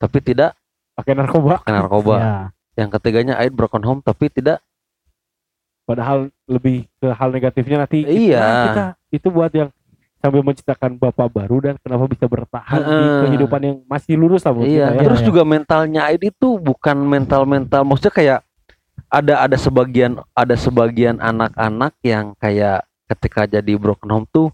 tapi tidak pakai narkoba pakai narkoba. Ya. Yang ketiganya ID broken home tapi tidak padahal lebih ke hal negatifnya nanti Iya. Nah, kita itu buat yang sambil menciptakan bapak baru dan kenapa bisa bertahan di Heeh. kehidupan yang masih lurus lah Iya, kita ya. terus Iya, juga mentalnya Aid itu bukan mental-mental maksudnya kayak ada ada sebagian ada sebagian anak-anak yang kayak ketika jadi broken home tuh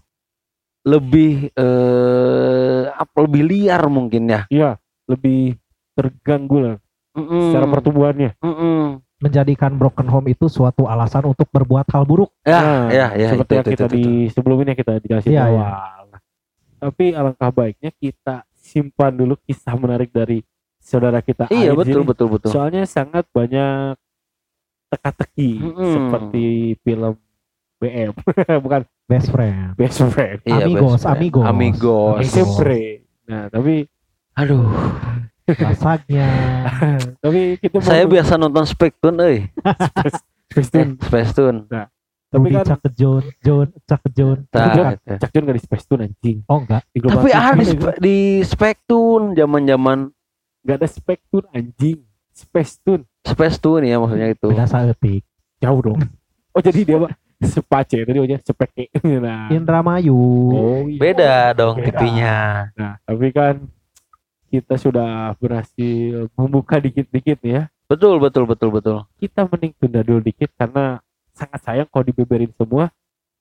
lebih eh apa lebih liar mungkin ya. Iya, lebih terganggu lah Mm-mm. secara pertumbuhannya. Mm-mm. menjadikan broken home itu suatu alasan untuk berbuat hal buruk. Ya, Nah, ya, ya. seperti itu, yang itu, kita itu, di itu. sebelum ini kita dijelasin Iya, di iya. awal. Tapi alangkah baiknya kita simpan dulu kisah menarik dari saudara kita. Iya, betul, betul, betul. Soalnya sangat banyak teka-teki Mm-mm. seperti film BM, [LAUGHS] bukan Best friend. Best Friend. Iya, Amigos, best friend. amigos. Amigos. Sempre. Nah, tapi Aduh, Rasanya. [LAUGHS] tapi kita mau saya biasa nonton Spectun euy. [LAUGHS] Space Eh, Tune. Spectun. Tapi Rudy kan Cak John, John, Cak John. Cak Jun gak di Space Tune anjing. Oh enggak. Di Tapi ada di, di Spectun zaman-zaman Gak ada Space Tune anjing. Space Tune. Spectun ya maksudnya itu. Beda saeutik. Jauh dong. Oh jadi dia mah sepace tadi aja sepeke. Nah. Indramayu. Oh, iya. Beda dong Beda. TV-nya. Nah, tapi kan kita sudah berhasil membuka dikit-dikit nih ya. Betul, betul, betul, betul. Kita mending tunda dulu dikit karena sangat sayang kalau dibeberin semua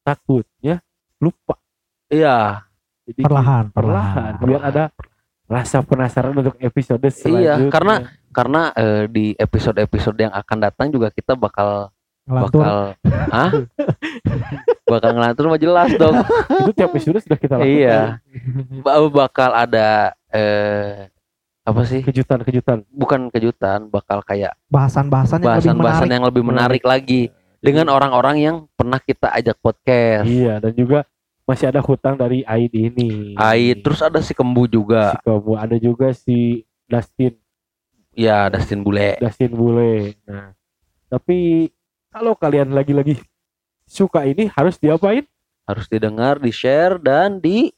takutnya lupa. Iya. Jadi Perlahan, perlahan perlahan. biar ada rasa penasaran untuk episode selanjutnya. karena- Karena eh, di episode-episode yang akan datang juga kita bakal Ngelantur. bakal Hah? [LAUGHS] bakal ngelantur mah jelas dong. itu tiap episode sudah kita lakukan. Iya. Ba- bakal ada eh apa sih? Kejutan-kejutan. Bukan kejutan, bakal kayak Bahasan-bahasan yang lebih bahasan-bahasan menarik. yang lebih menarik lagi dengan orang-orang yang pernah kita ajak podcast. Iya, dan juga masih ada hutang dari Aid ini. Ait, terus ada si Kembu juga. si kamu ada juga si Dustin, Ya, Dustin Bule. Dustin Bule. Nah, tapi kalau kalian lagi-lagi suka ini harus diapain? Harus didengar, di-share dan di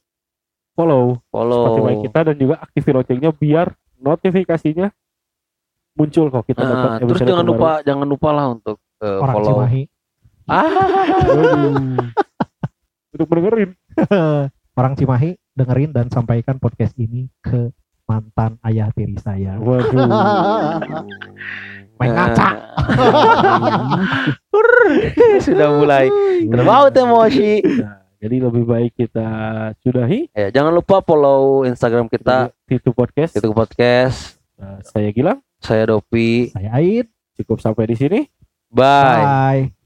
Follow follow. Spotify kita dan juga aktifin loncengnya biar notifikasinya muncul kok kita Ah, dapat terus jangan terbaru. lupa jangan lupa lah untuk Orang follow. Cimahi. Ah. Untuk mendengerin. [LAUGHS] Orang Cimahi dengerin dan sampaikan podcast ini ke mantan ayah tiri saya. Waduh. [LAUGHS] Main ngaca. [LAUGHS] sudah mulai terbaut emosi. Nah, jadi lebih baik kita sudahi Ya, jangan lupa follow Instagram kita Titu Podcast. itu podcast. Nah, saya Gilang, Saya Dopi. Saya Aid. cukup sampai di sini. Bye. Bye.